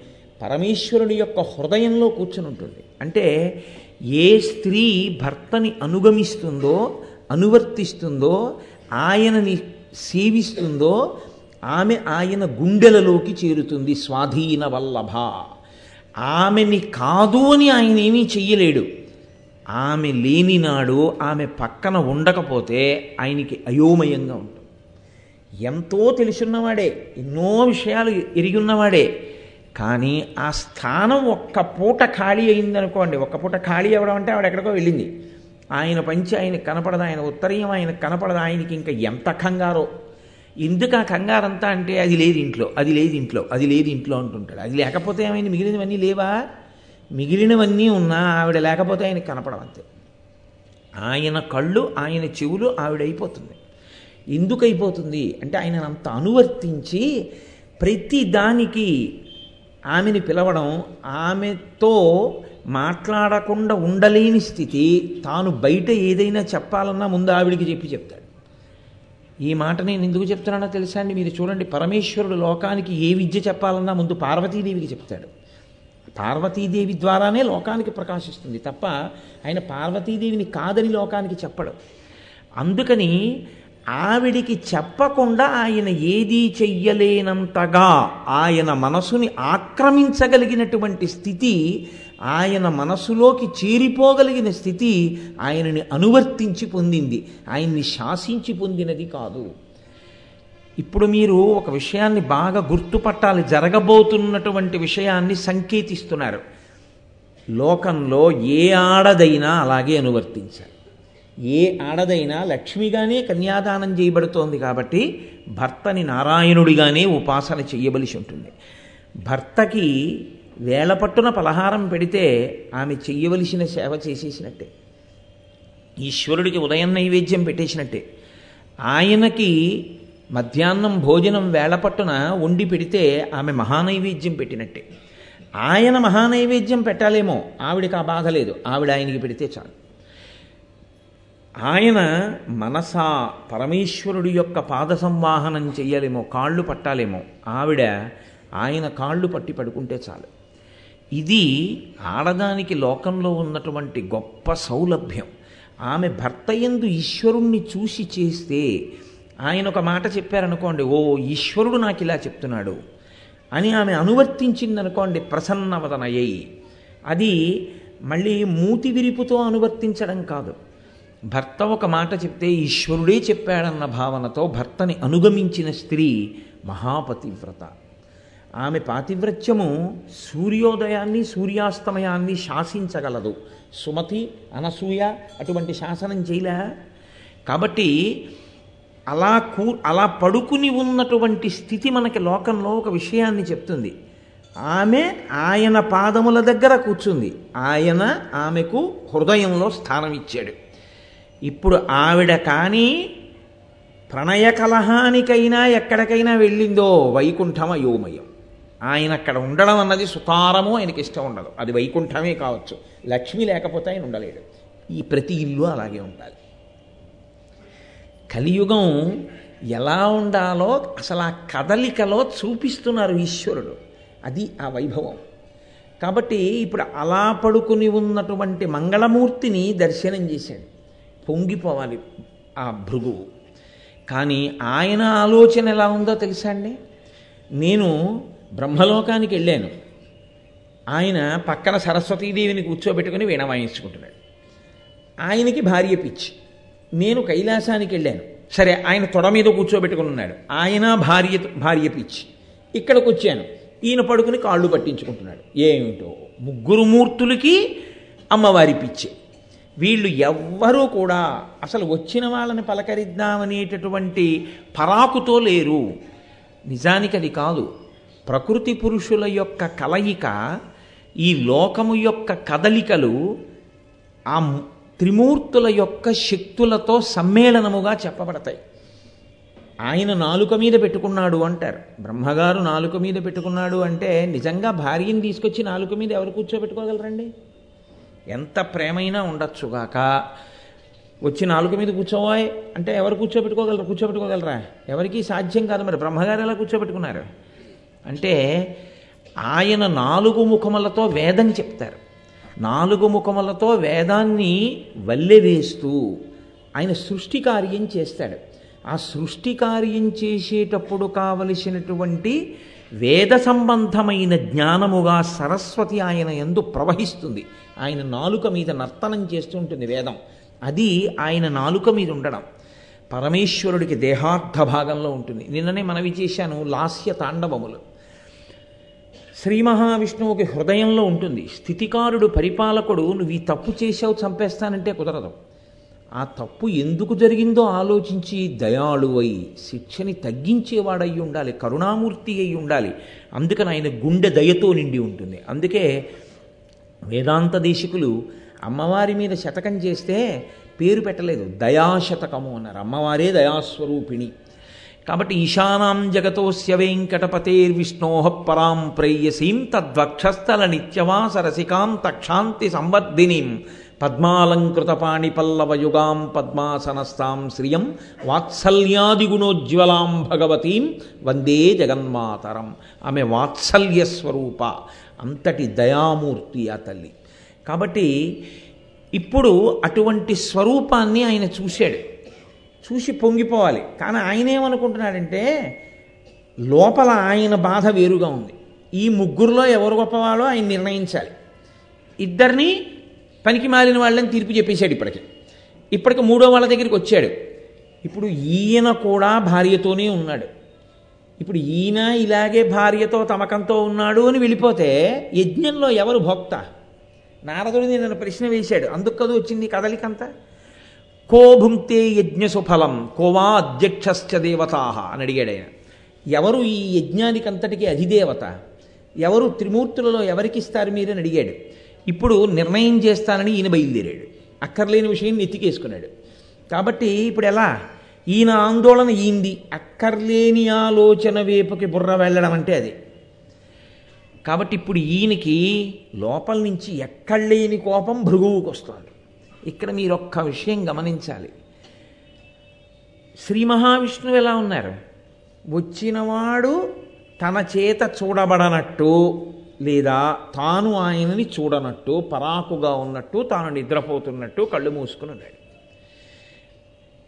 S2: పరమేశ్వరుని యొక్క హృదయంలో కూర్చుని ఉంటుంది అంటే ఏ స్త్రీ భర్తని అనుగమిస్తుందో అనువర్తిస్తుందో ఆయనని సేవిస్తుందో ఆమె ఆయన గుండెలలోకి చేరుతుంది స్వాధీన వల్లభ ఆమెని కాదు అని ఆయన ఏమీ చెయ్యలేడు. ఆమె లేనినాడు ఆమె పక్కన ఉండకపోతే ఆయనకి అయోమయంగా ఉంటుంది. ఎంతో తెలుసున్నవాడే ఎన్నో విషయాలు ఎరిగి ఉన్నవాడే కానీ ఆ స్థానం ఒక్క పూట ఖాళీ అయిందనుకోండి ఒక్క పూట ఖాళీ అవ్వడం అంటే ఆవిడ ఎక్కడికో వెళ్ళింది. ఆయన పంచి ఆయనకు కనపడదు ఆయన ఉత్తరీయం ఆయనకు కనపడదు ఆయనకి ఇంకా ఎంత కంగారో. ఎందుకు ఆ కంగారంతా అంటే అది లేదు ఇంట్లో అది లేదు ఇంట్లో అది లేదు ఇంట్లో అంటుంటాడు. అది లేకపోతే ఏమైంది? మిగిలినవన్నీ లేవా? మిగిలినవన్నీ ఉన్నా ఆవిడ లేకపోతే ఆయనకి కనపడవంతే ఆయన కళ్ళు ఆయన చెవులు ఆవిడ అయిపోతుంది. ఎందుకు అయిపోతుంది? అంటే ఆయన అంత అనువర్తించి ప్రతి దానికి ఆమెని పిలవడం ఆమెతో మాట్లాడకుండా ఉండలేని స్థితి తాను బయట ఏదైనా చెప్పాలన్నా ముందు ఆవిడికి చెప్పి చెప్తాడు. ఈ మాట నేను ఎందుకు చెప్తున్నానో తెలుసా అండి? మీరు చూడండి పరమేశ్వరుడు లోకానికి ఏ విద్య చెప్పాలన్నా ముందు పార్వతీదేవికి చెప్తాడు. పార్వతీదేవి ద్వారానే లోకానికి ప్రకాశిస్తుంది తప్ప ఆయన పార్వతీదేవిని కాదని లోకానికి చెప్పడు. అందుకని ఆవిడికి చెప్పకుండా ఆయన ఏదీ చెయ్యలేనంతగా ఆయన మనసుని ఆక్రమించగలిగినటువంటి స్థితి ఆయన మనసులోకి చేరిపోగలిగిన స్థితి ఆయనని అనువర్తించి పొందింది ఆయన్ని శాసించి పొందినది కాదు. ఇప్పుడు మీరు ఒక విషయాన్ని బాగా గుర్తుపట్టాలి జరగబోతున్నటువంటి విషయాన్ని సంకేతిస్తున్నారు. లోకంలో ఏ ఆడదైనా అలాగే అనువర్తించాలి. ఏ ఆడదైనా లక్ష్మిగానే కన్యాదానం చేయబడుతోంది కాబట్టి భర్తని నారాయణుడిగానే ఉపాసన చేయవలసి ఉంటుంది. భర్తకి వేళపట్టున పలహారం పెడితే ఆమె చెయ్యవలసిన సేవ చేసేసినట్టే. ఈశ్వరుడికి ఉదయం నైవేద్యం పెట్టేసినట్టే. ఆయనకి మధ్యాహ్నం భోజనం వేళపట్టున వండి పెడితే ఆమె మహానైవేద్యం పెట్టినట్టే. ఆయన మహానైవేద్యం పెట్టాలేమో ఆవిడకి ఆ బాధ లేదు. ఆవిడ ఆయనకి పెడితే చాలు. ఆయన మనసా పరమేశ్వరుడి యొక్క పాద సంవాహనం చెయ్యాలేమో కాళ్ళు పట్టాలేమో ఆవిడ ఆయన కాళ్ళు పట్టి పడుకుంటే చాలు. ఇది ఆడదానికి లోకంలో ఉన్నటువంటి గొప్ప సౌలభ్యం. ఆమె భర్త ఎందు ఈశ్వరుణ్ణి చూసి చేస్తే ఆయన ఒక మాట చెప్పారనుకోండి ఓ ఈశ్వరుడు నాకు ఇలా చెప్తున్నాడు అని ఆమె అనువర్తించిందనుకోండి ప్రసన్నవదనయ్యి. అది మళ్ళీ మూతి విరిపుతో అనువర్తించడం కాదు. భర్త ఒక మాట చెప్తే ఈశ్వరుడే చెప్పాడన్న భావనతో భర్తని అనుగమించిన స్త్రీ మహాపతివ్రత. ఆమె పాతివ్రత్యము సూర్యోదయాన్ని సూర్యాస్తమయాన్ని శాసించగలదు. సుమతి అనసూయ అటువంటి శాసనం చేయలే. కాబట్టి అలా కూ అలా పడుకుని ఉన్నటువంటి స్థితి మనకి లోకంలో ఒక విషయాన్ని చెప్తుంది. ఆమె ఆయన పాదముల దగ్గర కూర్చుంది. ఆయన ఆమెకు హృదయంలో స్థానం ఇచ్చాడు ఇప్పుడు ఆవిడ కానీ ప్రణయ కలహానికైనా ఎక్కడికైనా వెళ్ళిందో వైకుంఠం అయోమయం ఆయన అక్కడ ఉండడం అన్నది సుతారము ఆయనకి ఇష్టం ఉండదు. అది వైకుంఠమే కావచ్చు. లక్ష్మి లేకపోతే ఆయన ఉండలేడు. ఈ ప్రతి ఇల్లు అలాగే ఉండాలి. కలియుగం ఎలా ఉండాలో అసలు ఆ కదలికలో చూపిస్తున్నారు ఈశ్వరుడు. అది ఆ వైభవం. కాబట్టి ఇప్పుడు అలా పడుకుని ఉన్నటువంటి మంగళమూర్తిని దర్శనం చేశాడు. పొంగిపోవాలి ఆ భృగువు. కానీ ఆయన ఆలోచన ఎలా ఉందో తెలుసా అండి? నేను బ్రహ్మలోకానికి వెళ్ళాను. ఆయన పక్కన సరస్వతీదేవిని కూర్చోబెట్టుకుని వీణ వాయించుకుంటున్నాడు. ఆయనకి భార్య పిచ్చి. నేను కైలాసానికి వెళ్ళాను. సరే ఆయన తొడ మీద కూర్చోబెట్టుకుని ఉన్నాడు. ఆయన భార్య భార్య పిచ్చి. ఇక్కడికి వచ్చాను ఈయన పడుకుని కాళ్ళు పట్టించుకుంటున్నాడు. ఏమిటో? ముగ్గురు మూర్తులకి అమ్మవారి పిచ్చి. వీళ్ళు ఎవ్వరూ కూడా అసలు వచ్చిన వాళ్ళని పలకరిద్దామనేటటువంటి పరాకుతో లేరు. నిజానికి అది కాదు. ప్రకృతి పురుషుల యొక్క కలయిక ఈ లోకము యొక్క కదలికలు ఆ త్రిమూర్తుల యొక్క శక్తులతో సమ్మేళనముగా చెప్పబడతాయి. ఆయన నాలుక మీద పెట్టుకున్నాడు అంటారు. బ్రహ్మగారు నాలుక మీద పెట్టుకున్నాడు అంటే నిజంగా భార్యని తీసుకొచ్చి నాలుక మీద ఎవరు కూర్చోబెట్టుకోగలరండి? ఎంత ప్రేమైనా ఉండొచ్చుగాక వచ్చి నాలుక మీద కూర్చోవాయ్ అంటే ఎవరు కూర్చోబెట్టుకోగలరు? కూర్చోబెట్టుకోగలరా? ఎవరికీ సాధ్యం కాదు మరి. బ్రహ్మగారు ఎలా కూర్చోబెట్టుకున్నారు? అంటే ఆయన నాలుగు ముఖములతో వేదం చెప్తారు. నాలుగు ముఖములతో వేదాన్ని వల్లెవేస్తూ ఆయన సృష్టి కార్యం చేస్తాడు. ఆ సృష్టి కార్యం చేసేటప్పుడు కావలసినటువంటి వేద సంబంధమైన జ్ఞానముగా సరస్వతి ఆయన ఎందు ప్రవహిస్తుంది. ఆయన నాలుక మీద నర్తనం చేస్తుంటుంది వేదం. అది ఆయన నాలుక మీద ఉండడం. పరమేశ్వరుడికి దేహార్థ భాగంలో ఉంటుంది. నిన్ననే మనవి చేశాను లాస్య తాండవములు. శ్రీ మహావిష్ణువుకి హృదయంలో ఉంటుంది. స్థితికారుడు పరిపాలకుడు నువ్వు ఈ తప్పు చేసావు చంపేస్తానంటే కుదరదు. ఆ తప్పు ఎందుకు జరిగిందో ఆలోచించి దయాళువై శిక్షని తగ్గించేవాడయి ఉండాలి కరుణామూర్తి అయి ఉండాలి. అందుకని ఆయన గుండె దయతో నిండి ఉంటుంది. అందుకే వేదాంత దేశికులు అమ్మవారి మీద శతకం చేస్తే పేరు పెట్టలేదు. దయాశతకము అన్నారు. అమ్మవారే దయాస్వరూపిణి. కాబట్టి ఈశానాం జగతోస్య వెంకటపతేర్విష్ణో పరాం ప్రేయసీం తద్వక్షస్థల నిత్యవాస రసికాం తక్షాంతి సంవర్ధినీం. పద్మాలంకృత పాణిపల్లవయుగాం పద్మాసనస్తాం శ్రియం వాత్సల్యాదిగుణోజ్వలాం భగవతీం వందే జగన్మాతరం. ఆమె వాత్సల్య స్వరూప అంతటి దయామూర్తి ఆ తల్లి. కాబట్టి ఇప్పుడు అటువంటి స్వరూపాన్ని ఆయన చూశాడు. చూసి పొంగిపోవాలి. కానీ ఆయన ఏమనుకుంటున్నాడంటే లోపల ఆయన బాధ వేరుగా ఉంది. ఈ ముగ్గురులో ఎవరు గొప్పవాళ్ళో ఆయన నిర్ణయించాలి. ఇద్దరిని పనికి మాలిన వాళ్ళని తీర్పు చెప్పేశాడు ఇప్పటికి. ఇప్పటికి మూడో వాళ్ళ దగ్గరికి వచ్చాడు. ఇప్పుడు ఈయన కూడా భార్యతోనే ఉన్నాడు. ఇప్పుడు ఈయన ఇలాగే భార్యతో తమకంతో ఉన్నాడు అని వెళ్ళిపోతే యజ్ఞంలో ఎవరు భోక్త? నారదుడిని నన్ను ప్రశ్న వేశాడు. అందుకు వచ్చింది కదలికంతా. కో భుంక్తే యజ్ఞ సుఫలం కోవా అధ్యక్షశ్చ దేవతా అని అడిగాడు. ఆయన ఎవరు ఈ యజ్ఞానికంతటికి అధిదేవత? ఎవరు త్రిమూర్తులలో ఎవరికి ఇస్తారు మీరు అని అడిగాడు. ఇప్పుడు నిర్ణయం చేస్తానని ఈయన బయలుదేరాడు. అక్కర్లేని విషయం నెత్తికేసుకున్నాడు. కాబట్టి ఇప్పుడు ఎలా? ఈయన ఆందోళన ఈంది అక్కర్లేని ఆలోచన వైపుకి బుర్ర వెళ్ళడం అంటే అది. కాబట్టి ఇప్పుడు ఈయనకి లోపల నుంచి ఎక్కడలేని కోపం భృగువుకు వస్తుంది ఇక్కడ మీరు ఒక్క విషయం గమనించాలి. శ్రీ మహావిష్ణువు ఎలా ఉన్నారు? వచ్చినవాడు తన చేత చూడబడనట్టు లేదా తాను ఆయనని చూడనట్టు పరాకుగా ఉన్నట్టు తాను నిద్రపోతున్నట్టు కళ్ళు మూసుకుని ఉన్నాడు.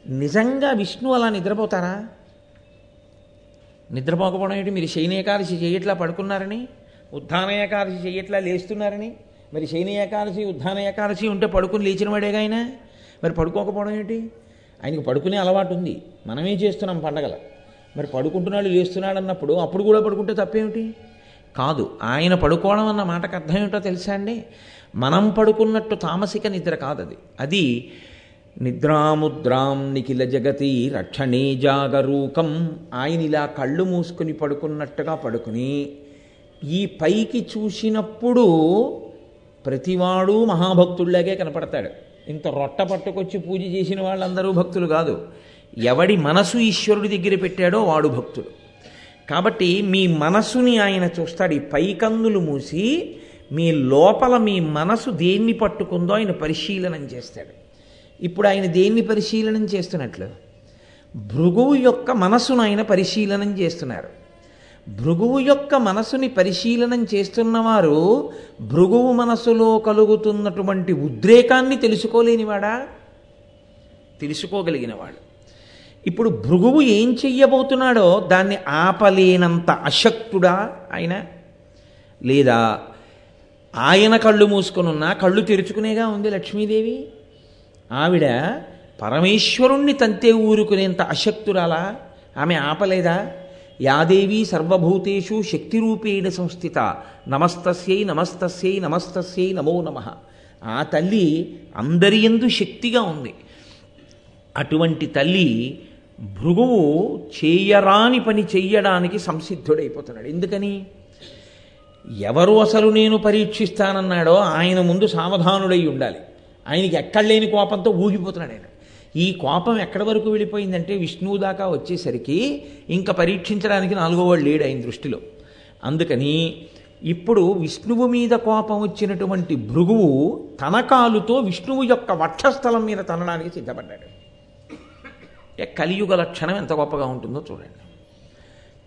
S2: నిజంగా విష్ణు అలా నిద్రపోతారా? నిద్రపోకపోవడం ఏంటి మీరు శయన ఏకాదశి చేయట్లా పడుకున్నారని ఉద్ధాన ఏకాదశి చేయట్లా లేస్తున్నారని? మరి శయన ఏకాదశి ఉద్ధాన ఏకాదశి ఉంటే పడుకుని లేచిన వాడేగా ఆయన? మరి పడుకోకపోవడం ఏంటి? ఆయనకు పడుకునే అలవాటు ఉంది. మనమే చేస్తున్నాం పండగల. మరి పడుకుంటున్నాడు లేస్తున్నాడు అన్నప్పుడు అప్పుడు కూడా పడుకుంటే తప్పేమిటి? కాదు ఆయన పడుకోవడం అన్న మాటకు అర్థం ఏమిటో తెలుసా అండి? మనం పడుకున్నట్టు తామసిక నిద్ర కాదు అది అది నిద్రాముద్రాం నిఖిల జగతి రక్షణే జాగరూకం. ఆయన ఇలా కళ్ళు మూసుకుని పడుకున్నట్టుగా పడుకుని ఈ పైకి చూసినప్పుడు ప్రతివాడు మహాభక్తుల్లాగే కనపడతాడు. ఇంత రొట్ట పట్టుకొచ్చి పూజ చేసిన వాళ్ళందరూ భక్తులు కాదు. ఎవడి మనసు ఈశ్వరుడి దగ్గర పెట్టాడో వాడు భక్తుడు. కాబట్టి మీ మనసుని ఆయన చూస్తాడు. ఈ పైకందులు మూసి మీ లోపల మీ మనసు దేన్ని పట్టుకుందో ఆయన పరిశీలనం చేస్తాడు. ఇప్పుడు ఆయన దేన్ని పరిశీలనం చేస్తున్నట్లు? భృగువు యొక్క మనసును ఆయన పరిశీలనం చేస్తున్నారు. భృగువు యొక్క మనసుని పరిశీలనం చేస్తున్నవారు భృగువు మనసులో కలుగుతున్నటువంటి ఉద్రేకాన్ని తెలుసుకోలేనివాడా? తెలుసుకోగలిగినవాడు. ఇప్పుడు భృగువు ఏం చెయ్యబోతున్నాడో దాన్ని ఆపలేనంత అశక్తుడా ఆయన? లేదా ఆయన కళ్ళు మూసుకునున్నా కళ్ళు తెరుచుకునేగా ఉంది లక్ష్మీదేవి? ఆవిడ పరమేశ్వరుణ్ణి తంతే ఊరుకునేంత అశక్తురాలా? ఆమె ఆపలేదా? యాదేవీ సర్వభూతేషు శక్తిరూపేణ సంస్థిత. నమస్తస్యై నమస్తస్యై నమస్తస్యై నమో నమ. ఆ తల్లి అందరి ఎందు శక్తిగా ఉంది. అటువంటి తల్లి భృగువు చేయరాని పని చెయ్యడానికి సంసిద్ధుడైపోతున్నాడు. ఎందుకని? ఎవరు అసలు నేను పరీక్షిస్తానన్నాడో ఆయన ముందు సావధానుడై ఉండాలి. ఆయనకి ఎక్కడలేని కోపంతో ఊగిపోతున్నాడు ఆయన. ఈ కోపం ఎక్కడి వరకు వెళ్ళిపోయిందంటే విష్ణువు దాకా వచ్చేసరికి ఇంకా పరీక్షించడానికి నాలుగో వాడు లేడు ఆయన దృష్టిలో. అందుకని ఇప్పుడు విష్ణువు మీద కోపం వచ్చినటువంటి భృగువు తన కాలుతో విష్ణువు యొక్క వక్షస్థలం మీద తనడానికి సిద్ధపడ్డాడు. కలియుగ లక్షణం ఎంత గొప్పగా ఉంటుందో చూడండి.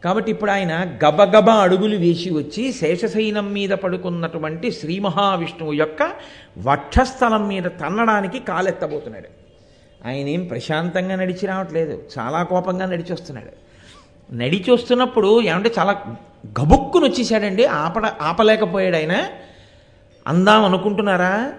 S2: కాబట్టి ఇప్పుడు ఆయన గబగబ అడుగులు వేసి వచ్చి శేషశైనం మీద పడుకున్నటువంటి శ్రీ మహావిష్ణువు యొక్క వక్షస్థలం మీద తన్నడానికి కాలెత్తబోతున్నాడు. ఆయన ఏం ప్రశాంతంగా నడిచి రావట్లేదు. చాలా కోపంగా నడిచి వస్తున్నాడు నడిచి వస్తున్నప్పుడు ఏమంటే చాలా గబుక్కుని వచ్చేసాడండి ఆపడ ఆపలేకపోయాడు ఆయన అందాం అనుకుంటున్నారా?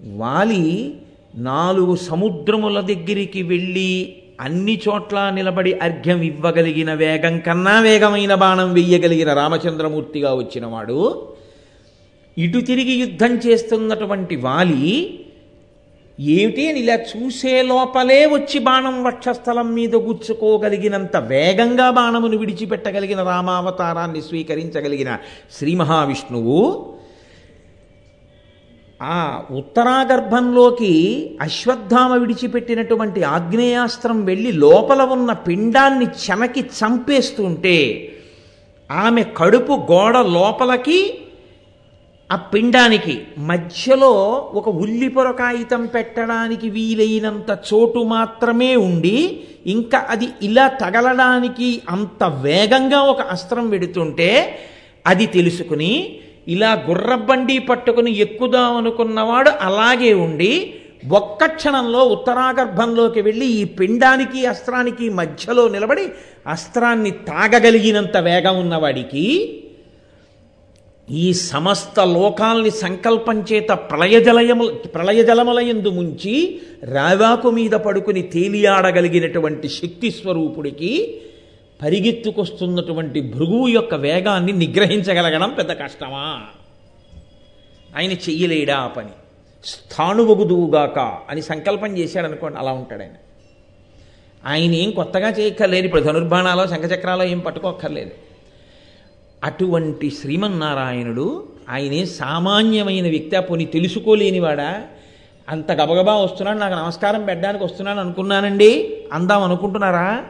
S2: వాలి నాలుగు సముద్రముల దగ్గరికి వెళ్ళి అన్ని చోట్ల నిలబడి అర్ఘ్యం ఇవ్వగలిగిన వేగం కన్నా వేగమైన బాణం వెయ్యగలిగిన రామచంద్రమూర్తిగా వచ్చినవాడు. ఇటు తిరిగి యుద్ధం చేస్తున్నటువంటి వాలి ఏమిటి అని ఇలా చూసే లోపలే వచ్చి బాణం వక్షస్థలం మీద గుచ్చుకోగలిగినంత వేగంగా బాణమును విడిచిపెట్టగలిగిన రామావతారాన్ని స్వీకరించగలిగిన శ్రీ మహావిష్ణువు ఆ ఉత్తరాగర్భంలోకి అశ్వత్థామ విడిచిపెట్టినటువంటి ఆగ్నేయాస్త్రం వెళ్ళి లోపల ఉన్న పిండాన్ని చెమకి చంపేస్తుంటే ఆమె కడుపు గోడ లోపలికి ఆ పిండానికి మధ్యలో ఒక ఉల్లిపొర కాగితం పెట్టడానికి వీలైనంత చోటు మాత్రమే ఉండి ఇంకా అది ఇలా తగలడానికి అంత వేగంగా ఒక అస్త్రం వెడుతుంటే అది తెలుసుకుని ఇలా గుర్రబండి పట్టుకుని ఎక్కుదాం అనుకున్నవాడు అలాగే ఉండి ఒక్క క్షణంలో ఉత్తరాగర్భంలోకి వెళ్ళి ఈ పిండానికి అస్త్రానికి మధ్యలో నిలబడి అస్త్రాన్ని తాగగలిగినంత వేగం ఉన్నవాడికి ఈ సమస్త లోకాల్ని సంకల్పం చేత ప్రళయజలయము ప్రళయజలములయందు ముంచి రావాకు మీద పడుకుని తేలియాడగలిగినటువంటి శక్తి స్వరూపుడికి పరిగెత్తుకొస్తున్నటువంటి భృగువు యొక్క వేగాన్ని నిగ్రహించగలగడం పెద్ద కష్టమా? ఆయన చెయ్యలేడా ఆ పని? స్థాణువగుదువుగాక అని సంకల్పం చేశాడనుకోండి అలా ఉంటాడు ఆయన. ఆయన ఏం కొత్తగా చేయక్కర్లేదు ఇప్పుడు ధనుర్బాణాలో శంఖచక్రాలో ఏం పట్టుకోక్కర్లేదు. అటువంటి శ్రీమన్నారాయణుడు ఆయనే సామాన్యమైన వ్యక్తి. పోని తెలుసుకోలేనివాడా? అంత గబగబా వస్తున్నాడు నాకు నమస్కారం పెట్టడానికి వస్తున్నాను అనుకున్నానండి. అందాం అనుకుంటున్నారా?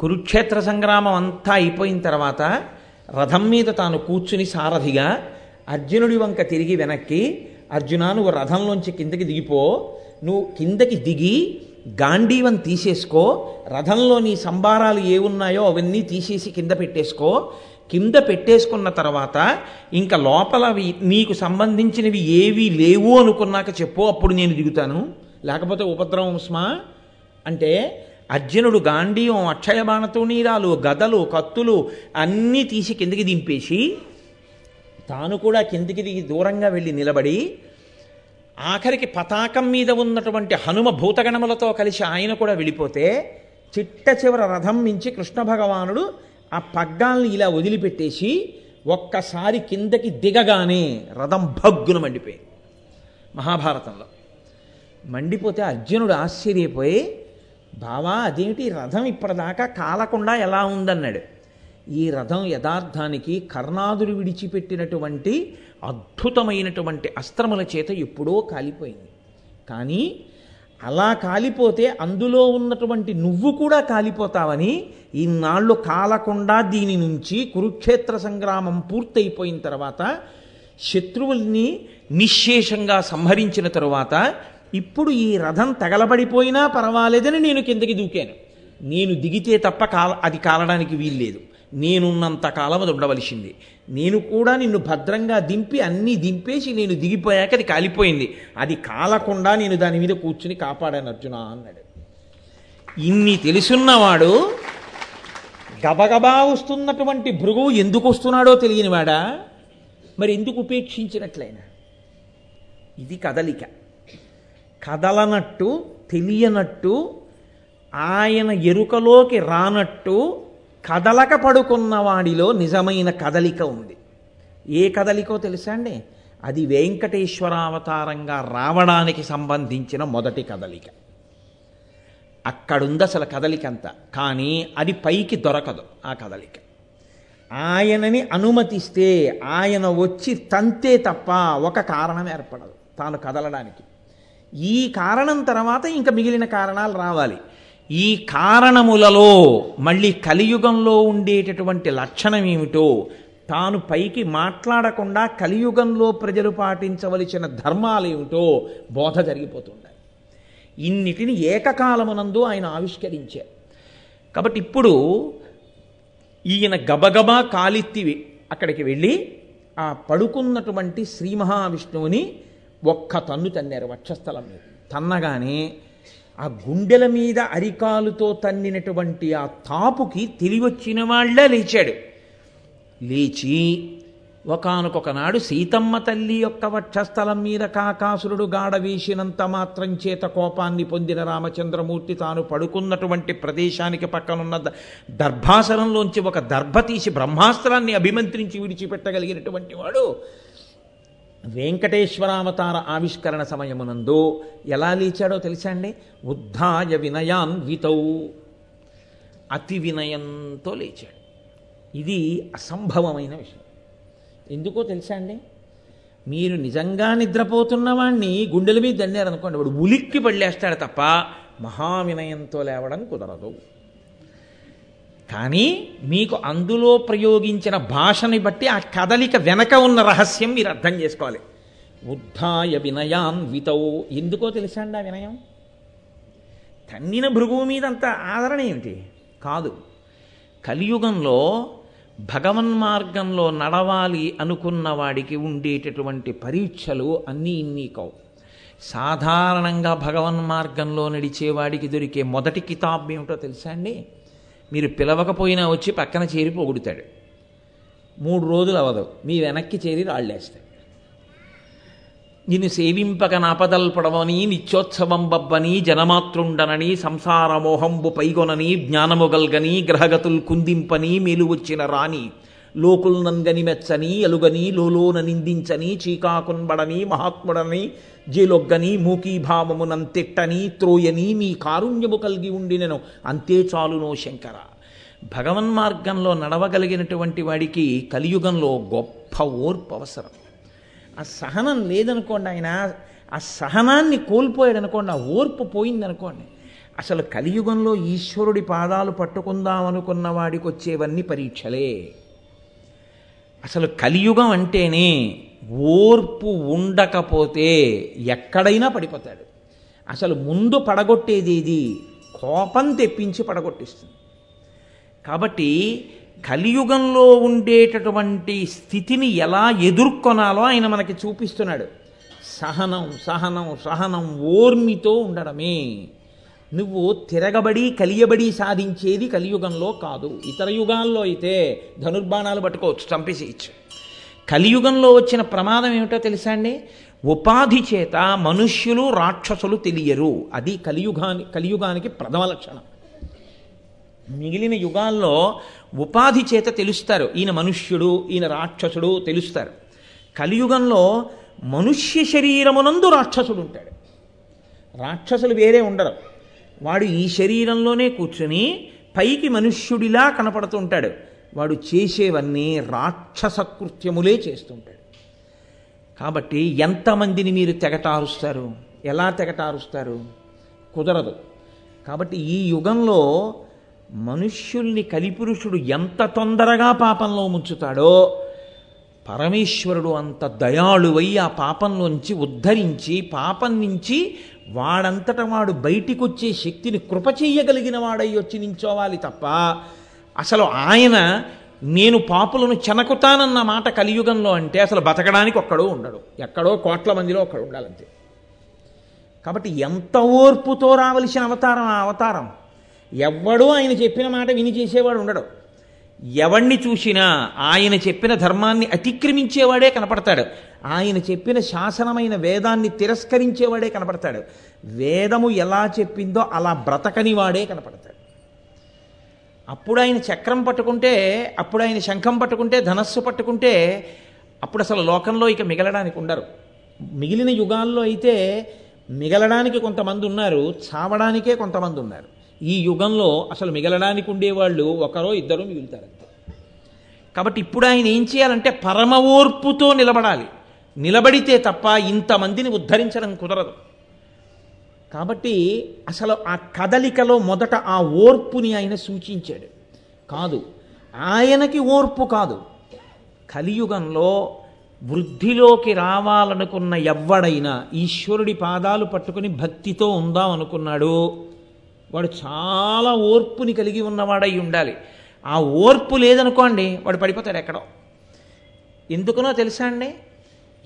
S2: కురుక్షేత్ర సంగ్రామం అంతా అయిపోయిన తర్వాత రథం మీద తాను కూర్చుని సారథిగా అర్జునుడి వంక తిరిగి వెనక్కి అర్జున నువ్వు రథంలోంచి కిందకి దిగిపో నువ్వు కిందకి దిగి గాంధీవం తీసేసుకో రథంలో నీ సంబారాలు ఏ ఉన్నాయో అవన్నీ తీసేసి కింద పెట్టేసుకో కింద పెట్టేసుకున్న తర్వాత ఇంకా లోపల నీకు సంబంధించినవి ఏవి లేవు అనుకున్నాక చెప్పు అప్పుడు నేను దిగుతాను. లేకపోతే ఉపద్రవం స్మా అంటే అర్జునుడు గాంధీయం అక్షయ బాణతోనీరాలు గదలు కత్తులు అన్నీ తీసి కిందికి దింపేసి తాను కూడా కిందికి దిగి దూరంగా వెళ్ళి నిలబడి ఆఖరికి పతాకం మీద ఉన్నటువంటి హనుమ భూతగణములతో కలిసి ఆయన కూడా వెళ్ళిపోతే చిట్ట చివర రథం మించి కృష్ణ భగవానుడు ఆ పగ్గాల్ని ఇలా వదిలిపెట్టేసి ఒక్కసారి కిందకి దిగగానే రథం భగ్గున మండిపోయింది. మహాభారతంలో. మండిపోతే అర్జునుడు ఆశ్చర్యపోయి బావా అదేమిటి రథం ఇప్పటిదాకా కాలకుండా ఎలా ఉందన్నాడు? ఈ రథం యథార్థానికి కర్ణాదులు విడిచిపెట్టినటువంటి అద్భుతమైనటువంటి అస్త్రముల చేత ఎప్పుడో కాలిపోయింది. కానీ అలా కాలిపోతే అందులో ఉన్నటువంటి నువ్వు కూడా కాలిపోతావని ఇన్నాళ్ళు కాలకుండా దీని నుంచి కురుక్షేత్ర సంగ్రామం పూర్తయిపోయిన తర్వాత శత్రువుల్ని నిశ్శేషంగా సంహరించిన తరువాత ఇప్పుడు ఈ రథం తగలబడిపోయినా పర్వాలేదని నేను కిందకి దూకాను. నేను దిగితే తప్ప కాల అది కాలడానికి వీల్లేదు. నేనున్నంత కాలం అది ఉండవలసింది. నేను కూడా నిన్ను భద్రంగా దింపి అన్నీ దింపేసి నేను దిగిపోయాక అది కాలిపోయింది. అది కాలకుండా నేను దాని మీద కూర్చుని కాపాడాను అర్జున అన్నాడు. ఇన్ని తెలుసున్నవాడు గబగబా వస్తున్నటువంటి భృగువు ఎందుకు వస్తున్నాడో తెలియనివాడా మరి ఎందుకు ఉపేక్షించినట్లయినా? ఇది కదలిక. కదలనట్టు తెలియనట్టు ఆయన ఎరుకలోకి రానట్టు కదలక పడుకున్న వాడిలో నిజమైన కదలిక ఉంది. ఏ కదలికో తెలుసా అండి? అది వెంకటేశ్వరావతారంగా రావడానికి సంబంధించిన మొదటి కదలిక. అక్కడుంది అసలు కదలిక అంతా. కానీ అది పైకి దొరకదు ఆ కదలిక. ఆయనని అనుమతిస్తే ఆయన వచ్చి తంతే తప్ప ఒక కారణం ఏర్పడదు. తాను కదలడానికి. ఈ కారణం తర్వాత ఇంకా మిగిలిన కారణాలు రావాలి. ఈ కారణములలో మళ్ళీ కలియుగంలో ఉండేటటువంటి లక్షణం ఏమిటో తాను పైకి మాట్లాడకుండా కలియుగంలో ప్రజలు పాటించవలసిన ధర్మాలు ఏమిటో బోధ జరిగిపోతుండాలి ఇన్నిటిని ఏకకాలమునందు ఆయన ఆవిష్కరించారు. కాబట్టి ఇప్పుడు ఈయన గబగబా కాలిత్తి అక్కడికి వెళ్ళి ఆ పడుకున్నటువంటి శ్రీ మహావిష్ణువుని ఒక్క తన్ను తన్నారు వక్షస్థలం మీద. తన్నగానే ఆ గుండెల మీద అరికాలుతో తన్నినటువంటి ఆ తాపుకి తెలివచ్చిన వాళ్ళే లేచాడు. లేచి ఒకనొక నాడు సీతమ్మ తల్లి యొక్క వక్షస్థలం మీద కాకాసురుడు గాఢ వేసినంత మాత్రం చేత కోపాన్ని పొందిన రామచంద్రమూర్తి తాను పడుకున్నటువంటి ప్రదేశానికి పక్కనున్న దర్భాసనంలోంచి ఒక దర్భ తీసి బ్రహ్మాస్త్రాన్ని అభిమంత్రించి విడిచిపెట్టగలిగినటువంటి వాడు. వెంకటేశ్వరావతార ఆవిష్కరణ సమయమునందు ఎలా లేచాడో తెలుసా అండి? ఉద్ధాయ వినయాన్వితౌ అతి వినయంతో లేచాడు. ఇది అసంభవమైన విషయం. ఎందుకో తెలుసా అండి? మీరు నిజంగా నిద్రపోతున్నవాణ్ణి గుండెల మీద దండారనుకోండి వాడు ఉలిక్కి పడలేస్తాడు తప్ప మహావినయంతో లేవడం కుదరదు. కానీ మీకు అందులో ప్రయోగించిన భాషని బట్టి ఆ కదలిక వెనక ఉన్న రహస్యం మీరు అర్థం చేసుకోవాలి. ఉద్ధాయ వినయాన్ వితౌ. ఎందుకో తెలుసా అండి ఆ వినయం? తన్నిన భృగువు మీద అంత ఆదరణ ఏమిటి? కాదు. కలియుగంలో భగవన్ మార్గంలో నడవాలి అనుకున్న వాడికి ఉండేటటువంటి పరీక్షలు అన్నీ ఇన్ని కావు. సాధారణంగా భగవన్ మార్గంలో నడిచేవాడికి దొరికే మొదటి కితాబ్ ఏమిటో తెలుసా అండి? మీరు పిలవకపోయినా వచ్చి పక్కన చేరి పొగుడుతాడు. మూడు రోజులు అవదు. మీ వెనక్కి చేరి రాళ్ళేస్తాడు. నిన్ను సేవింపక నాపదల్పడవని నిత్యోత్సవం బబ్బని జనమాతృండనని సంసారమోహంబు పైగొనని జ్ఞానము గల్గని గ్రహగతులు కుందింపని మేలు వచ్చిన రాణి లోకుల్నంగని మెచ్చని ఎలుగని లోలోన నిందించని చీకాకున్బడని మహాత్ముడని జీలొగ్గని మూకీభావమునంతిట్టని త్రోయని మీ కారుణ్యము కలిగి ఉండినను. అంతే చాలునో శంకర. భగవన్ మార్గంలో నడవగలిగినటువంటి వాడికి కలియుగంలో గొప్ప ఓర్పు అవసరం. ఆ సహనం లేదనుకోండి ఆయన ఆ సహనాన్ని కోల్పోయాడు అనుకోండి ఆ ఓర్పు పోయిందనుకోండి అసలు కలియుగంలో ఈశ్వరుడి పాదాలు పట్టుకుందాం అనుకున్న వాడికి వచ్చేవన్నీ పరీక్షలే. అసలు కలియుగం అంటేనే ఓర్పు ఉండకపోతే ఎక్కడైనా పడిపోతాడు. అసలు ముందు పడగొట్టేది ఇది కోపం తెప్పించి పడగొట్టిస్తుంది. కాబట్టి కలియుగంలో ఉండేటటువంటి స్థితిని ఎలా ఎదుర్కొనాలో ఆయన మనకి చూపిస్తున్నాడు. సహనం సహనం సహనం ఓర్మితో ఉండడమే. నువ్వు తిరగబడి కలియబడి సాధించేది కలియుగంలో కాదు. ఇతర యుగాల్లో అయితే ధనుర్బాణాలు పట్టుకోవచ్చు చంపేసేయచ్చు. కలియుగంలో వచ్చిన ప్రమాదం ఏమిటో తెలుసా అండి? ఉపాధి చేత మనుష్యులు రాక్షసులు తెలియరు. అది కలియుగాని కలియుగానికి ప్రథమ లక్షణం. మిగిలిన యుగాల్లో ఉపాధి చేత తెలుస్తారు. ఈయన మనుష్యుడు ఈయన రాక్షసుడు తెలుస్తారు. కలియుగంలో మనుష్య శరీరమునందు రాక్షసుడు ఉంటాడు. రాక్షసులు వేరే ఉండరు. వాడు ఈ శరీరంలోనే కూర్చుని పైకి మనుష్యుడిలా కనపడుతుంటాడు వాడు చేసేవన్నీ రాక్షస కృత్యములే చేస్తుంటాడు. కాబట్టి ఎంతమందిని మీరు తెగటారుస్తారు ఎలా తెగటారుస్తారు కుదరదు. కాబట్టి ఈ యుగంలో మనుష్యుల్ని కలిపురుషుడు ఎంత తొందరగా పాపంలో ముంచుతాడో పరమేశ్వరుడు అంత దయాళువై ఆ పాపంలోంచి ఉద్ధరించి పాపం నుంచి వాడంతట వాడు బయటికొచ్చే శక్తిని కృప చెయ్యగలిగిన వాడై వచ్చి నించోవాలి తప్ప అసలు ఆయన నేను పాపులను చెనకుతానన్న మాట కలియుగంలో అంటే అసలు బతకడానికి ఒక్కడో ఉండడు. ఎక్కడో కోట్ల మందిలో ఒక్కడు ఉండాలంతే. కాబట్టి ఎంత ఓర్పుతో రావలసిన అవతారం ఆ అవతారం. ఎవ్వడూ ఆయన చెప్పిన మాట విని చేసేవాడు ఉండడు. ఎవణ్ణి చూసినా ఆయన చెప్పిన ధర్మాన్ని అతిక్రమించేవాడే కనపడతాడు. ఆయన చెప్పిన శాసనమైన వేదాన్ని తిరస్కరించేవాడే కనపడతాడు. వేదము ఎలా చెప్పిందో అలా బ్రతకని వాడే కనపడతాడు. అప్పుడు ఆయన చక్రం పట్టుకుంటే అప్పుడు ఆయన శంఖం పట్టుకుంటే ధనస్సు పట్టుకుంటే అప్పుడు అసలు లోకంలో ఇక మిగలడానికి ఉండరు. మిగిలిన యుగాల్లో అయితే మిగలడానికి కొంతమంది ఉన్నారు చావడానికే కొంతమంది ఉన్నారు. ఈ యుగంలో అసలు మిగలడానికి ఉండేవాళ్ళు ఒకరో ఇద్దరు మిగులుతారు కాబట్టి ఇప్పుడు ఆయన ఏం చేయాలంటే పరమ ఓర్పుతో నిలబడాలి. నిలబడితే తప్ప ఇంతమందిని ఉద్ధరించడం కుదరదు. కాబట్టి అసలు ఆ కదలికలో మొదట ఆ ఓర్పుని ఆయన సూచించాడు. కాదు ఆయనకి ఓర్పు కాదు. కలియుగంలో వృద్ధిలోకి రావాలనుకున్న ఎవ్వడైనా ఈశ్వరుడి పాదాలు పట్టుకుని భక్తితో ఉందాం అనుకున్నాడు వాడు చాలా ఓర్పుని కలిగి ఉన్నవాడై ఉండాలి. ఆ ఓర్పు లేదనుకోండి వాడు పడిపోతాడు ఎక్కడో. ఎందుకునో తెలుసా అండి?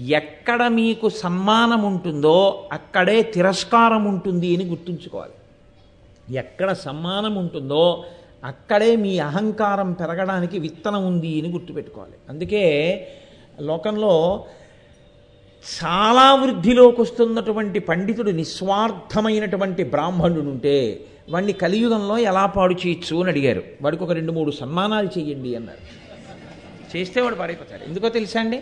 S2: ఎక్కడ మీకు సన్మానం ఉంటుందో అక్కడే తిరస్కారం ఉంటుంది అని గుర్తుంచుకోవాలి. ఎక్కడ సమ్మానం ఉంటుందో అక్కడే మీ అహంకారం పెరగడానికి విత్తనం ఉంది అని గుర్తుపెట్టుకోవాలి. అందుకే లోకంలో చాలా వృద్ధిలోకి వస్తున్నటువంటి పండితుడు నిస్వార్థమైనటువంటి బ్రాహ్మణుడు ఉంటే వాడిని కలియుగంలో ఎలా పాడు చేయొచ్చు అని అడిగారు. వాడికి ఒక రెండు మూడు సన్మానాలు చేయండి అన్నారు. చేస్తే వాడు పాడైపోతాడు. ఎందుకో తెలుసా అండి?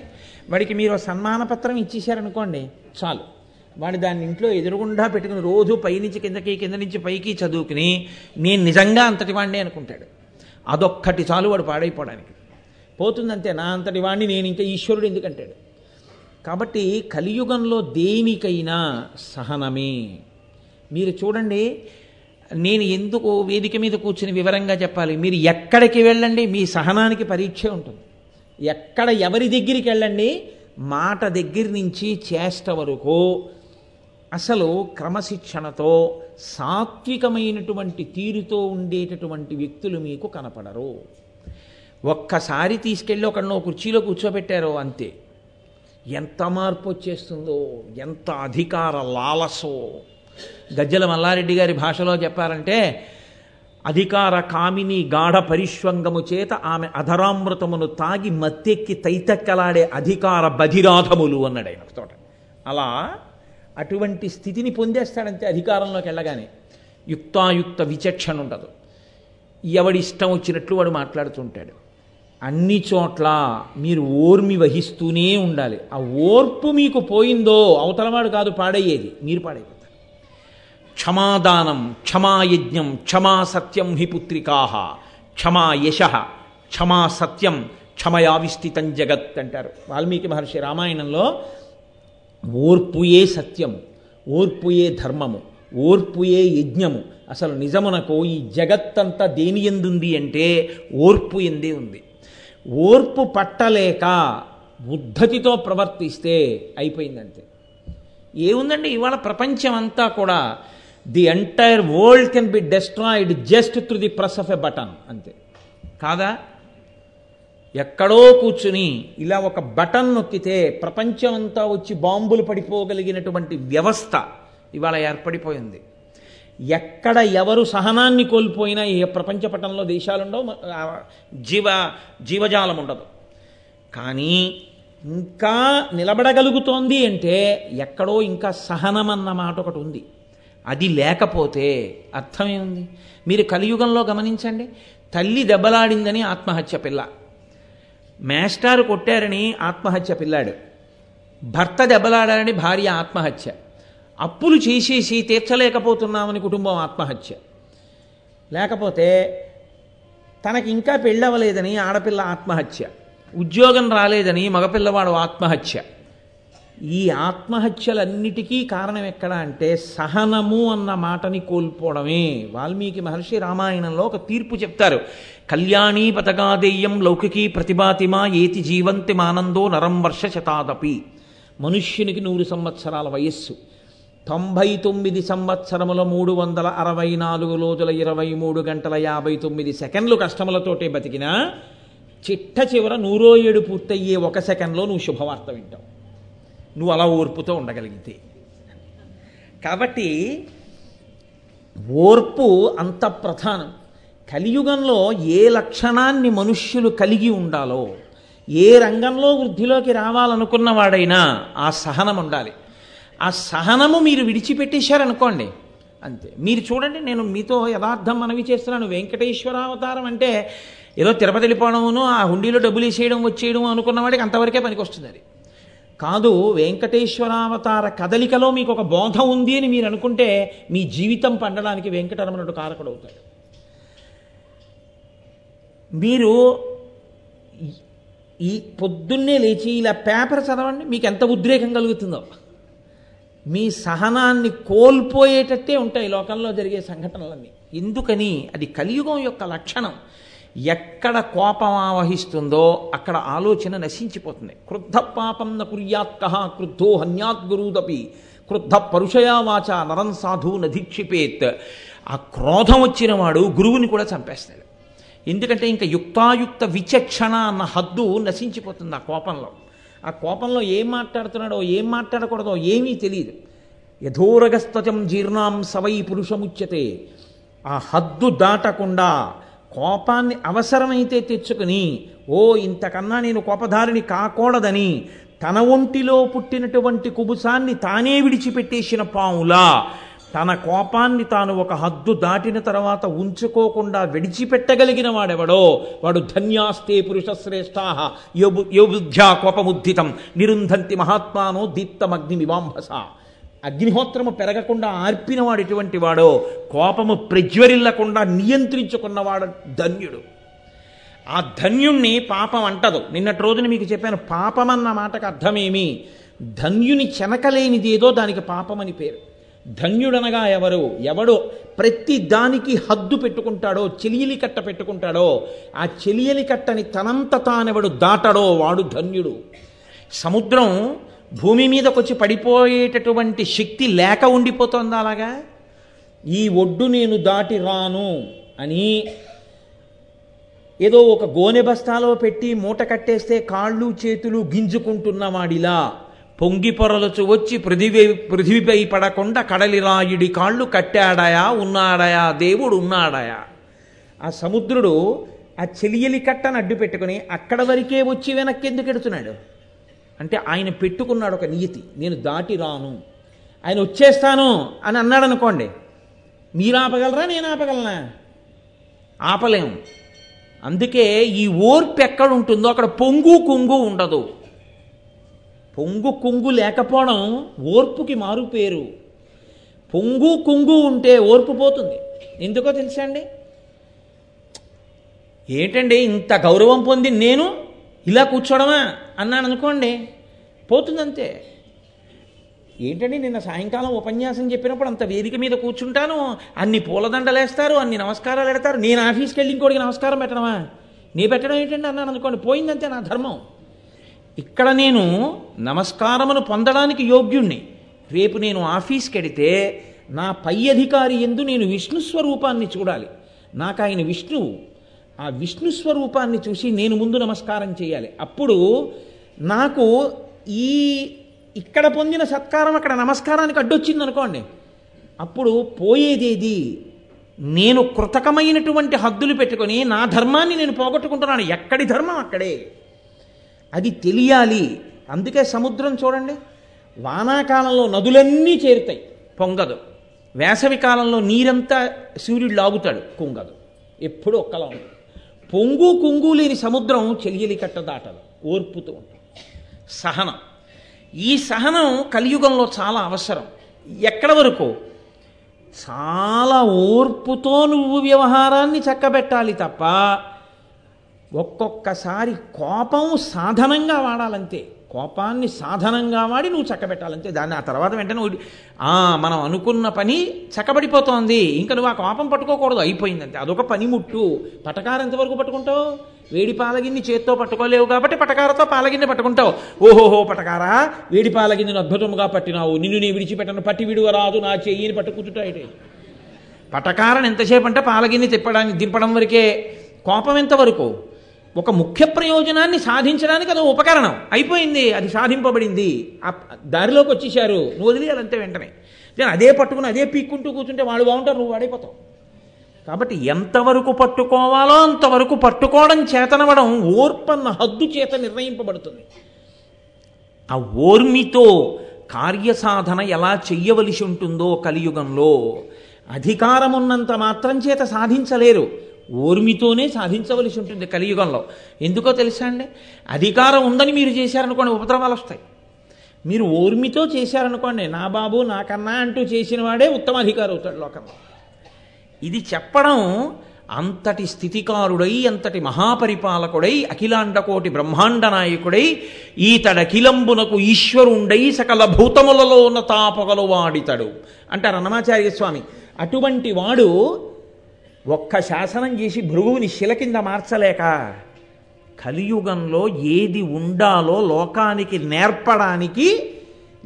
S2: వాడికి మీరు సన్మాన పత్రం ఇచ్చేశారనుకోండి చాలు. వాడు దాన్ని ఇంట్లో ఎదురుగుండా పెట్టుకుని రోజు పైనుంచి కిందకి కింద నుంచి పైకి చదువుకుని నేను నిజంగా అంతటి వాడిని అనుకుంటాడు. అదొక్కటి చాలు వాడు పాడైపోవడానికి. పోతుందంతే నా అంతటి వాడిని నేను ఇంకా ఈశ్వరుడు ఎందుకంటాడు? కాబట్టి కలియుగంలో దేనికైనా సహనమే. మీరు చూడండి నేను ఎందుకు వేదిక మీద కూర్చుని వివరంగా చెప్పాలి? మీరు ఎక్కడికి వెళ్ళండి? మీ సహనానికి పరీక్ష ఉంటుంది. ఎక్కడ ఎవరి దగ్గరికి వెళ్ళండి? మాట దగ్గర నుంచి చేష్ట వరకు. అసలు క్రమశిక్షణతో సాత్వికమైనటువంటి తీరుతో ఉండేటటువంటి వ్యక్తులు మీకు కనపడరు. ఒక్కసారి తీసుకెళ్ళి ఒకడినో కుర్చీలో కూర్చోబెట్టారో అంతే. ఎంత మార్పు వచ్చేస్తుందో ఎంత అధికార లాలసో. గజ్జల మల్లారెడ్డి గారి భాషలో చెప్పారంటే అధికార కామిని గాఢ పరిష్వంగము చేత ఆమె అధరామృతమును తాగి మత్తెక్కి తైతక్కలాడే అధికార బధిరాధములు అన్నాడు ఆయన తోట అలా అటువంటి స్థితిని పొందేస్తాడంతే అధికారంలోకి వెళ్ళగానే. యుక్తాయుక్త విచక్షణ ఉండదు. ఎవడి ఇష్టం వచ్చినట్లు వాడు మాట్లాడుతుంటాడు. అన్ని చోట్ల మీరు ఓర్మి వహిస్తూనే ఉండాలి. ఆ ఓర్పు మీకు పోయిందో అవతలవాడు కాదు పాడయ్యేది. మీరు పాడేది క్షమాదానం క్షమాయజ్ఞం క్షమా సత్యం హి పుత్రికా. క్షమా యశ క్షమా సత్యం క్షమయావిష్ఠితం జగత్ అంటారు. వాల్మీకి మహర్షి రామాయణంలో ఓర్పుయే సత్యము ఓర్పుయే ధర్మము ఓర్పుయే యజ్ఞము. అసలు నిజమునకు ఈ జగత్తంతా దేని ఎందుంది అంటే ఓర్పు ఎందే ఉంది. ఓర్పు పట్టలేక ఉద్ధతితో ప్రవర్తిస్తే అయిపోయిందంతే. ఏముందండి? ఇవాళ ప్రపంచం అంతా కూడా the entire world can be destroyed just through the press of a button అంతే. కాదా? ఎక్కడో కూర్చుని ఇలా ఒక బటన్ నొక్కితే ప్రపంచం అంతా వచ్చి బాంబులు పడిపోగలిగినటువంటి వ్యవస్థ ఇవాళ ఏర్పడిపోయింది. ఎక్కడ ఎవరు సహనాన్ని కోల్పోయినా ఏ ప్రపంచ పటంలో దేశాలుండవు జీవ జీవజాలం ఉండదు. కానీ ఇంకా నిలబడగలుగుతోంది అంటే ఎక్కడో ఇంకా సహనం అన్న మాట ఒకటి ఉంది. అది లేకపోతే అర్థమేముంది? మీరు కలియుగంలో గమనించండి తల్లి దెబ్బలాడిందని ఆత్మహత్య పిల్ల. మేస్టారు కొట్టారని ఆత్మహత్య పిల్లాడు. భర్త దెబ్బలాడారని భార్య ఆత్మహత్య. అప్పులు చేసేసి తీర్చలేకపోతున్నామని కుటుంబం ఆత్మహత్య. లేకపోతే తనకి ఇంకా పెళ్ళవలేదని ఆడపిల్ల ఆత్మహత్య. ఉద్యోగం రాలేదని మగపిల్లవాడు ఆత్మహత్య. ఈ ఆత్మహత్యలన్నిటికీ కారణం ఎక్కడ అంటే సహనము అన్న మాటని కోల్పోవడమే. వాల్మీకి మహర్షి రామాయణంలో ఒక తీర్పు చెప్తారు. కళ్యాణీ పతగాదేయం లౌకికీ ప్రతిభాతిమా ఏతి జీవంతి మానందో నరం వర్ష శతాదపి. మనుష్యునికి నూరు సంవత్సరాల వయస్సు. తొంభై తొమ్మిది సంవత్సరముల మూడు వందల అరవై నాలుగు రోజుల ఇరవై మూడు గంటల యాభై తొమ్మిది సెకండ్లు కష్టములతోటే బతికినా చిట్ట చివర నూరో ఏడు పూర్తయ్యే ఒక సెకండ్లో నువ్వు శుభవార్త వింటావు. నువ్వు అలా ఓర్పుతో ఉండగలిగితే. కాబట్టి ఓర్పు అంత ప్రధానం. కలియుగంలో ఏ లక్షణాన్ని మనుష్యులు కలిగి ఉండాలో ఏ రంగంలో వృద్ధిలోకి రావాలనుకున్న వాడైనా ఆ సహనం ఉండాలి. ఆ సహనము మీరు విడిచిపెట్టేశారనుకోండి అంతే. మీరు చూడండి నేను మీతో యథార్థం మనవి చేస్తున్నాను. వెంకటేశ్వరావతారం అంటే ఏదో తిరుపతి వెళ్ళిపోవడమును ఆ హుండీలో డబ్బులు వేసేయడం వచ్చేయడం అనుకున్న వాడికి అంతవరకే పనికి వస్తుంది అది. కాదు వెంకటేశ్వరావతార కదలికలో మీకు ఒక బోధ ఉంది అని మీరు అనుకుంటే మీ జీవితం పండడానికి వెంకటరమణుడు కారకుడు అవుతాడు మీరు ఈ- ఈ పొద్దున్నే లేచి ఇలా పేపర్ చదవండి మీకు ఎంత ఉద్రేకం కలుగుతుందో. మీ సహనాన్ని కోల్పోయేటట్టే ఉంటాయి లోకంలో జరిగే సంఘటనలన్నీ. ఎందుకని? అది కలియుగం యొక్క లక్షణం. ఎక్కడ కోపం ఆవహిస్తుందో అక్కడ ఆలోచన నశించిపోతుంది. క్రుద్ధ పాపం న కుర్యాత్క క్రుద్ధో హన్యాత్ గురుదపి. క్రుద్ధ పరుషయా వాచ నరం సాధు నధిక్షిపేత్ ఆ క్రోధం వచ్చిన వాడు గురువుని కూడా చంపేస్తాడు. ఎందుకంటే ఇంకా యుక్తాయుక్త విచక్షణ అన్న హద్దు నశించిపోతుంది ఆ కోపంలో. ఆ కోపంలో ఏం మాట్లాడుతున్నాడో ఏం మాట్లాడకూడదో ఏమీ తెలియదు యథోరగస్తజం జీర్ణాం సవై పురుషముచ్యతే. ఆ హద్దు దాటకుండా కోపాన్ని అవసరమైతే తెచ్చుకుని ఓ ఇంతకన్నా నేను కోపధారిని కాకూడదని తన ఒంటిలో పుట్టినటువంటి కుబుసాన్ని తానే విడిచిపెట్టేసిన పాములా తన కోపాన్ని తాను ఒక హద్దు దాటిన తర్వాత ఉంచుకోకుండా విడిచిపెట్టగలిగిన వాడెవడో వాడు ధన్యాస్తే పురుష శ్రేష్ఠా యోబుద్ధ్యా కోపముద్ధితం నిరుంధంతి మహాత్మానో దీప్తమగ్నిమివాంభస. అగ్నిహోత్రము పెరగకుండా ఆర్పినవాడు ఎటువంటి వాడో కోపము ప్రజ్వరిల్లకుండా నియంత్రించుకున్నవాడు ధన్యుడు. ఆ ధన్యుణ్ణి పాపం అంటదు. నిన్నటి రోజున మీకు చెప్పాను పాపం అన్న మాటకు అర్థమేమి? ధన్యుని చెనకలేనిదేదో దానికి పాపమని పేరు. ధన్యుడనగా ఎవరు? ఎవడో ప్రతి దానికి హద్దు పెట్టుకుంటాడో చెలియలి కట్ట పెట్టుకుంటాడో ఆ చెలియలి కట్టని తనంత తానెవడు దాటడో వాడు ధన్యుడు. సముద్రం భూమి మీదకొచ్చి పడిపోయేటటువంటి శక్తి లేక ఉండిపోతుందా అలాగా? ఈ ఒడ్డు నేను దాటి రాను అని ఏదో ఒక గోనె బస్తాలో పెట్టి మూట కట్టేస్తే కాళ్ళు చేతులు గింజుకుంటున్నవాడిలా పొంగి పొరలచు వచ్చి పృథివీ పృథివీపై పడకుండా కడలి రాయుడి కాళ్ళు కట్టాడయా ఉన్నాడయా దేవుడు ఉన్నాడయా? ఆ సముద్రుడు ఆ చెలియలి కట్టను అడ్డు పెట్టుకుని అక్కడ వరకే వచ్చి వెనక్కి ఎందుకు ఎడుతున్నాడు? అంటే ఆయన పెట్టుకున్నాడు ఒక నియతి నేను దాటి రాను. ఆయన వచ్చేస్తాను అని అన్నాడు అనుకోండి మీరు ఆపగలరా నేను ఆపగలనా? ఆపలేము అందుకే ఈ ఓర్పు ఎక్కడ ఉంటుందో అక్కడ పొంగు కొంగు ఉండదు. పొంగు కొంగు లేకపోవడం ఓర్పుకి మారు పేరు. పొంగు కొంగు ఉంటే ఓర్పు పోతుంది. ఎందుకో తెలుసా అండి? ఏంటండి ఇంత గౌరవం పొంది నేను? ఇలా కూర్చోవడమా అన్నాను అనుకోండి పోతుందంతే. ఏంటండి నిన్న సాయంకాలం ఉపన్యాసం చెప్పినప్పుడు అంత వేదిక మీద కూర్చుంటాను? అన్ని పూలదండలు వేస్తారు అన్ని నమస్కారాలు పెడతారు. నేను ఆఫీస్కి వెళ్ళి ఇంకోటికి నమస్కారం పెట్టడమా? నీ పెట్టడం ఏంటండి? అన్నాను అనుకోండి పోయిందంతే నా ధర్మం. ఇక్కడ నేను నమస్కారమును పొందడానికి యోగ్యుణ్ణి. రేపు నేను ఆఫీస్కి వెడితే నా పై అధికారి ఎందు నేను విష్ణు స్వరూపాన్ని చూడాలి. నాకు ఆయన విష్ణువు ఆ విష్ణు స్వరూపాన్ని చూసి నేను ముందు నమస్కారం చేయాలి. అప్పుడు నాకు ఈ ఇక్కడ పొందిన సత్కారం అక్కడ నమస్కారానికి అడ్డొచ్చింది అనుకోండి. అప్పుడు పోయేదేది? నేను కృతకమైనటువంటి హద్దులు పెట్టుకొని నా ధర్మాన్ని నేను పోగొట్టుకుంటున్నాను. ఎక్కడి ధర్మం అక్కడే? అది తెలియాలి. అందుకే సముద్రం చూడండి. వానాకాలంలో నదులన్నీ చేరుతాయి. పొంగదు. వేసవి కాలంలో నీరంతా సూర్యుడు లాగుతాడు. కుంగదు. ఎప్పుడూ ఒక్కలా ఉంటుంది. పొంగు కుంగు లేని సముద్రం చెలియలి కట్ట దాటదు ఓర్పుతూ ఉంటుంది. సహనం. ఈ సహనం కలియుగంలో చాలా అవసరం. ఎక్కడ వరకు? చాలా ఓర్పుతో నువ్వు వ్యవహారాన్ని చక్కబెట్టాలి తప్ప ఒక్కొక్కసారి కోపం సాధనంగా వాడాలంతే. కోపాన్ని సాధనంగా వాడి నువ్వు చక్కబెట్టాలంతే దాన్ని ఆ తర్వాత వెంటనే ఆ మనం అనుకున్న పని చక్కబడిపోతోంది. ఇంకా నువ్వు ఆ కోపం పట్టుకోకూడదు. అయిపోయిందంతే అదొక పనిముట్టు. పటకారం ఎంతవరకు పట్టుకుంటావు? వేడి పాలగిన్ని చేత్తో పట్టుకోలేవు కాబట్టి పటకారతో పాలగిన్నె పట్టుకుంటావు. ఓహోహో పటకారా వేడి పాలగిన్నెను అద్భుతముగా పట్టినావు. నిన్ను నీ విడిచిపెట్టను. పట్టి విడువరాదు నా చెయ్యిని పట్టుకుంటుటాయిటే పటకారని ఎంతసేపు అంటే పాలగిన్ని తిప్పడానికి దింపడం వరకే కోపం ఎంతవరకు? ఒక ముఖ్య ప్రయోజనాన్ని సాధించడానికి అది ఉపకరణం. అయిపోయింది అది సాధింపబడింది. ఆ దారిలోకి వచ్చేసారు నువ్వు వదిలేయాలంతే వెంటనే. నేను అదే పట్టుకుని అదే పీక్కుంటూ కూర్చుంటే వాళ్ళు బాగుంటారు నువ్వు వాడైపోతావు. కాబట్టి ఎంతవరకు పట్టుకోవాలో అంతవరకు పట్టుకోవడం చేతనవడం ఓర్పన్న హద్దు చేత నిర్ణయింపబడుతుంది. ఆ ఓర్మితో కార్యసాధన ఎలా చెయ్యవలసి ఉంటుందో కలియుగంలో అధికారం ఉన్నంత మాత్రం చేత సాధించలేరు. ఓర్మితోనే సాధించవలసి ఉంటుంది కలియుగంలో. ఎందుకో తెలుసా అండి? అధికారం ఉందని మీరు చేశారనుకోండి ఉపద్రవాలు వస్తాయి. మీరు ఓర్మితో చేశారనుకోండి నా బాబు నాకన్నా అంటూ చేసిన వాడే ఉత్తమ అధికారి అవుతాడు లోకంలో. ఇది చెప్పడం అంతటి స్థితికారుడై అంతటి మహాపరిపాలకుడై అఖిలాండకోటి బ్రహ్మాండ నాయకుడై ఈతడఖిలంబునకు ఈశ్వరుండై సకల భూతములలో ఉన్న తాపగలు వాడితడు. అంటారు అన్నమాచార్య స్వామి. అటువంటి వాడు ఒక్క శాసనం చేసి భృగువుని శిల కింద మార్చలేక కలియుగంలో ఏది ఉండాలో లోకానికి నేర్పడానికి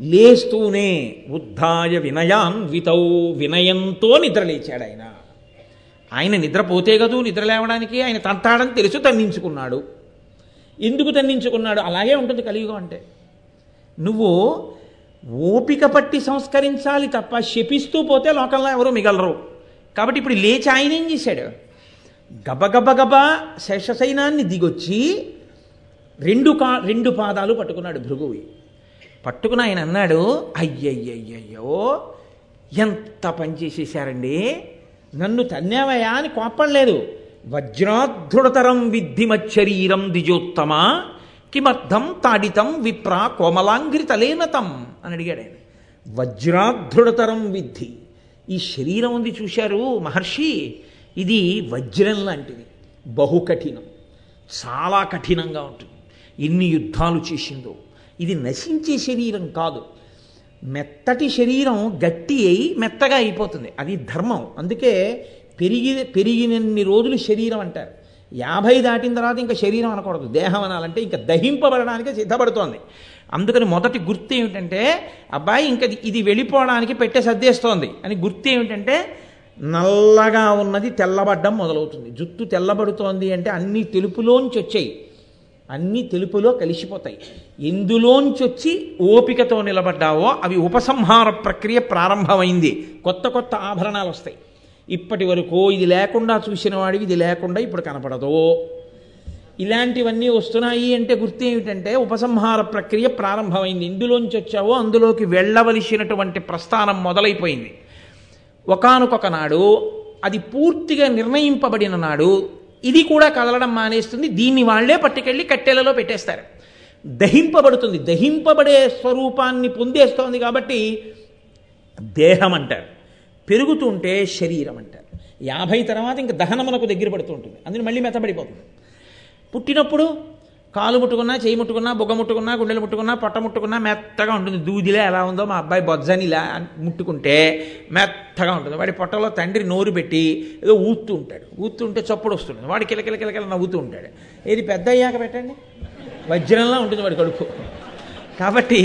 S2: లేస్తూనే ఉద్ధాయ వినయాన్వితౌ వినయంతో నిద్రలేచాడు ఆయన. ఆయన నిద్రపోతే కదూ నిద్ర లేవడానికి ఆయన తంతాడని తెలుసు తన్నించుకున్నాడు. ఎందుకు తన్నించుకున్నాడు? అలాగే ఉంటుంది కలియుగం అంటే. నువ్వు ఓపిక పట్టి సంస్కరించాలి తప్ప శపిస్తూ పోతే లోకంలో ఎవరు మిగలరు. కాబట్టి ఇప్పుడు లేచి ఆయన ఏం చేశాడు? గబగబగబా శేషసైనాన్ని దిగొచ్చి రెండు కా రెండు పాదాలు పట్టుకున్నాడు భృగువి. పట్టుకుని ఆయన అన్నాడు అయ్యయ్యయ్యయ్యో ఎంత పని చేసేసారండి నన్ను తన్నేవయా అని కోప్పడలేదు వజ్రాధృడతరం విద్ధిమచ్చరీరం ద్విజోత్తమ కిమర్థం తాడితం విప్ర కోమలాంఘ్రితలేనతం అని అడిగాడు ఆయన. వజ్రాధృడతరం విద్ధి. ఈ శరీరం ఉంది చూశారు మహర్షి? ఇది వజ్రం లాంటిది. బహుకఠినం. చాలా కఠినంగా ఉంటుంది. ఎన్ని యుద్ధాలు చేసిందో. ఇది నశించే శరీరం కాదు. మెత్తటి శరీరం గట్టి అయి మెత్తగా అయిపోతుంది. అది ధర్మం. అందుకే పెరిగి పెరిగినన్ని రోజులు శరీరం అంటారు. యాభై దాటిన తర్వాత ఇంకా శరీరం అనకూడదు. దేహం అనాలంటే ఇంకా దహింపబడడానికి సిద్ధపడుతోంది. అందుకని మొదటి గుర్తు ఏమిటంటే అబ్బాయి ఇంకా ఇది వెళ్ళిపోవడానికి పెట్టే సర్దేస్తోంది అని గుర్తు ఏమిటంటే నల్లగా ఉన్నది తెల్లబడ్డం మొదలవుతుంది. జుట్టు తెల్లబడుతోంది అంటే అన్ని తెలుపులోంచి వచ్చాయి. అన్ని తెలుపులో కలిసిపోతాయి. ఎందులోంచి వచ్చి ఓపికతో నిలబడ్డావో అవి ఉపసంహార ప్రక్రియ ప్రారంభమైంది. కొత్త కొత్త ఆభరణాలు వస్తాయి. ఇప్పటి వరకు ఇది లేకుండా చూసిన వాడికి ఇది లేకుండా ఇప్పుడు కనపడదు. ఇలాంటివన్నీ వస్తున్నాయి అంటే గుర్తు ఏమిటంటే ఉపసంహార ప్రక్రియ ప్రారంభమైంది. ఇందులోంచి వచ్చావో అందులోకి వెళ్ళవలసినటువంటి ప్రస్థానం మొదలైపోయింది. ఒకనొక నాడు అది పూర్తిగా నిర్ణయింపబడిన నాడు ఇది కూడా కదలడం మానేస్తుంది. దీన్ని వాళ్ళే పట్టుకెళ్ళి కట్టెలలో పెట్టేస్తారు. దహింపబడుతుంది. దహింపబడే స్వరూపాన్ని పొందేస్తోంది కాబట్టి దేహం అంటారు పెరుగుతుంటే శరీరం అంటారు యాభై తర్వాత ఇంకా దహనమునకు దగ్గర పడుతూ ఉంటుంది. అందులో మళ్ళీ మెత్తబడిపోతుంది. పుట్టినప్పుడు కాలు ముట్టుకున్నా చేయి ముట్టుకున్నా బుగ్గ ముట్టుకున్నా గుండెలు ముట్టుకున్నా పొట్ట ముట్టుకున్నా మెత్తగా ఉంటుంది. దూదిలా ఎలా ఉందో మా అబ్బాయి బొజ్జని ఇలా ముట్టుకుంటే మెత్తగా ఉంటుంది. వాడి పొట్టలో తండ్రి నోరు పెట్టి ఏదో ఊతూ ఉంటాడు. ఊతుంటే ఉంటే చప్పుడు వస్తుంది. వాడి కిలకిల కిలకిల నవ్వుతూ ఉంటాడు. ఏది పెద్ద అయ్యాక పెట్టండి? వజ్రంలా ఉంటుంది వాడి కడుపు. కాబట్టి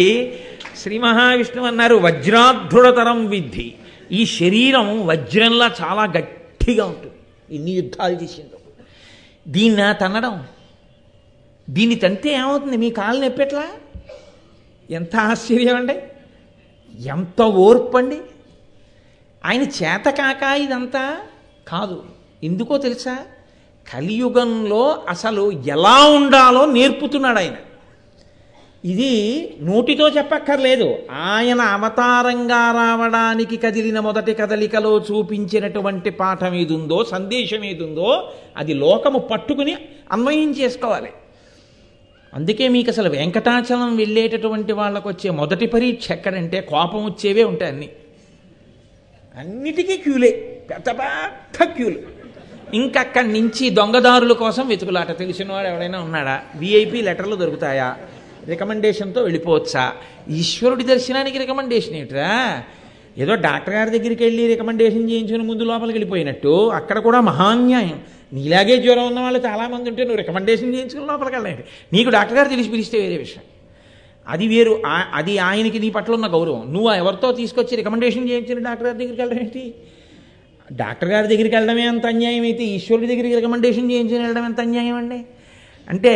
S2: శ్రీ మహావిష్ణువు అన్నారు వజ్రాధృడతరం విద్ధి. ఈ శరీరం వజ్రంలా చాలా గట్టిగా ఉంటుంది. ఇన్ని యుద్ధాలు చేసిందో. దీన్ని తన్నడం దీన్ని తంతే ఏమవుతుంది? మీ కాలు నొప్పెట్లా ఎంత ఆశ్చర్యం అండి. ఎంత ఓర్పు అండి. ఆయన చేత కాక ఇదంతా కాదు. ఎందుకో తెలుసా? కలియుగంలో అసలు ఎలా ఉండాలో నేర్పుతున్నాడు ఆయన. ఇది నోటితో చెప్పక్కర్లేదు. ఆయన అవతారంగా రావడానికి కదిలిన మొదటి కదలికలో చూపించినటువంటి పాఠం ఏదుందో సందేశం ఏదుందో అది లోకము పట్టుకుని అన్వయం చేసుకోవాలి. అందుకే మీకు అసలు వెంకటాచలం వెళ్ళేటటువంటి వాళ్ళకు వచ్చే మొదటి పరీక్ష ఎక్కడంటే కోపం వచ్చేవే ఉంటాయి అన్నీ. అన్నిటికీ క్యూలే. పెద్ద పెద్ద క్యూలు. ఇంకక్కడి నుంచి దొంగదారుల కోసం వెతుకులాట. తెలిసినవాడు ఎవడైనా ఉన్నాడా? విఐపి లెటర్లు దొరుకుతాయా? రికమెండేషన్తో వెళ్ళిపోవచ్చా? ఈశ్వరుడి దర్శనానికి రికమెండేషన్ ఏమిట్రా? ఏదో డాక్టర్ గారి దగ్గరికి వెళ్ళి రికమెండేషన్ చేయించుకుని ముందు లోపలికి వెళ్ళిపోయినట్టు. అక్కడ కూడా మహాన్యాయం. నీలాగే జ్వరం ఉన్న వాళ్ళు చాలామంది ఉంటే నువ్వు రికమెండేషన్ చేయించుకుని లోపలికి వెళ్ళలేదు. నీకు డాక్టర్ గారు తెలిసి పిలిస్తే వేరే విషయం. అది వేరు. అది ఆయనకి నీ పట్ల ఉన్న గౌరవం. నువ్వు ఎవరితో తీసుకొచ్చి రికమెండేషన్ చేయించిన డాక్టర్ గారి దగ్గరికి వెళ్ళడం ఏంటి? డాక్టర్ గారి దగ్గరికి వెళ్ళడమే అంత అన్యాయం అయితే ఈశ్వరుడి దగ్గరికి రికమెండేషన్ చేయించుని వెళ్ళడం ఎంత అన్యాయం అండి? అంటే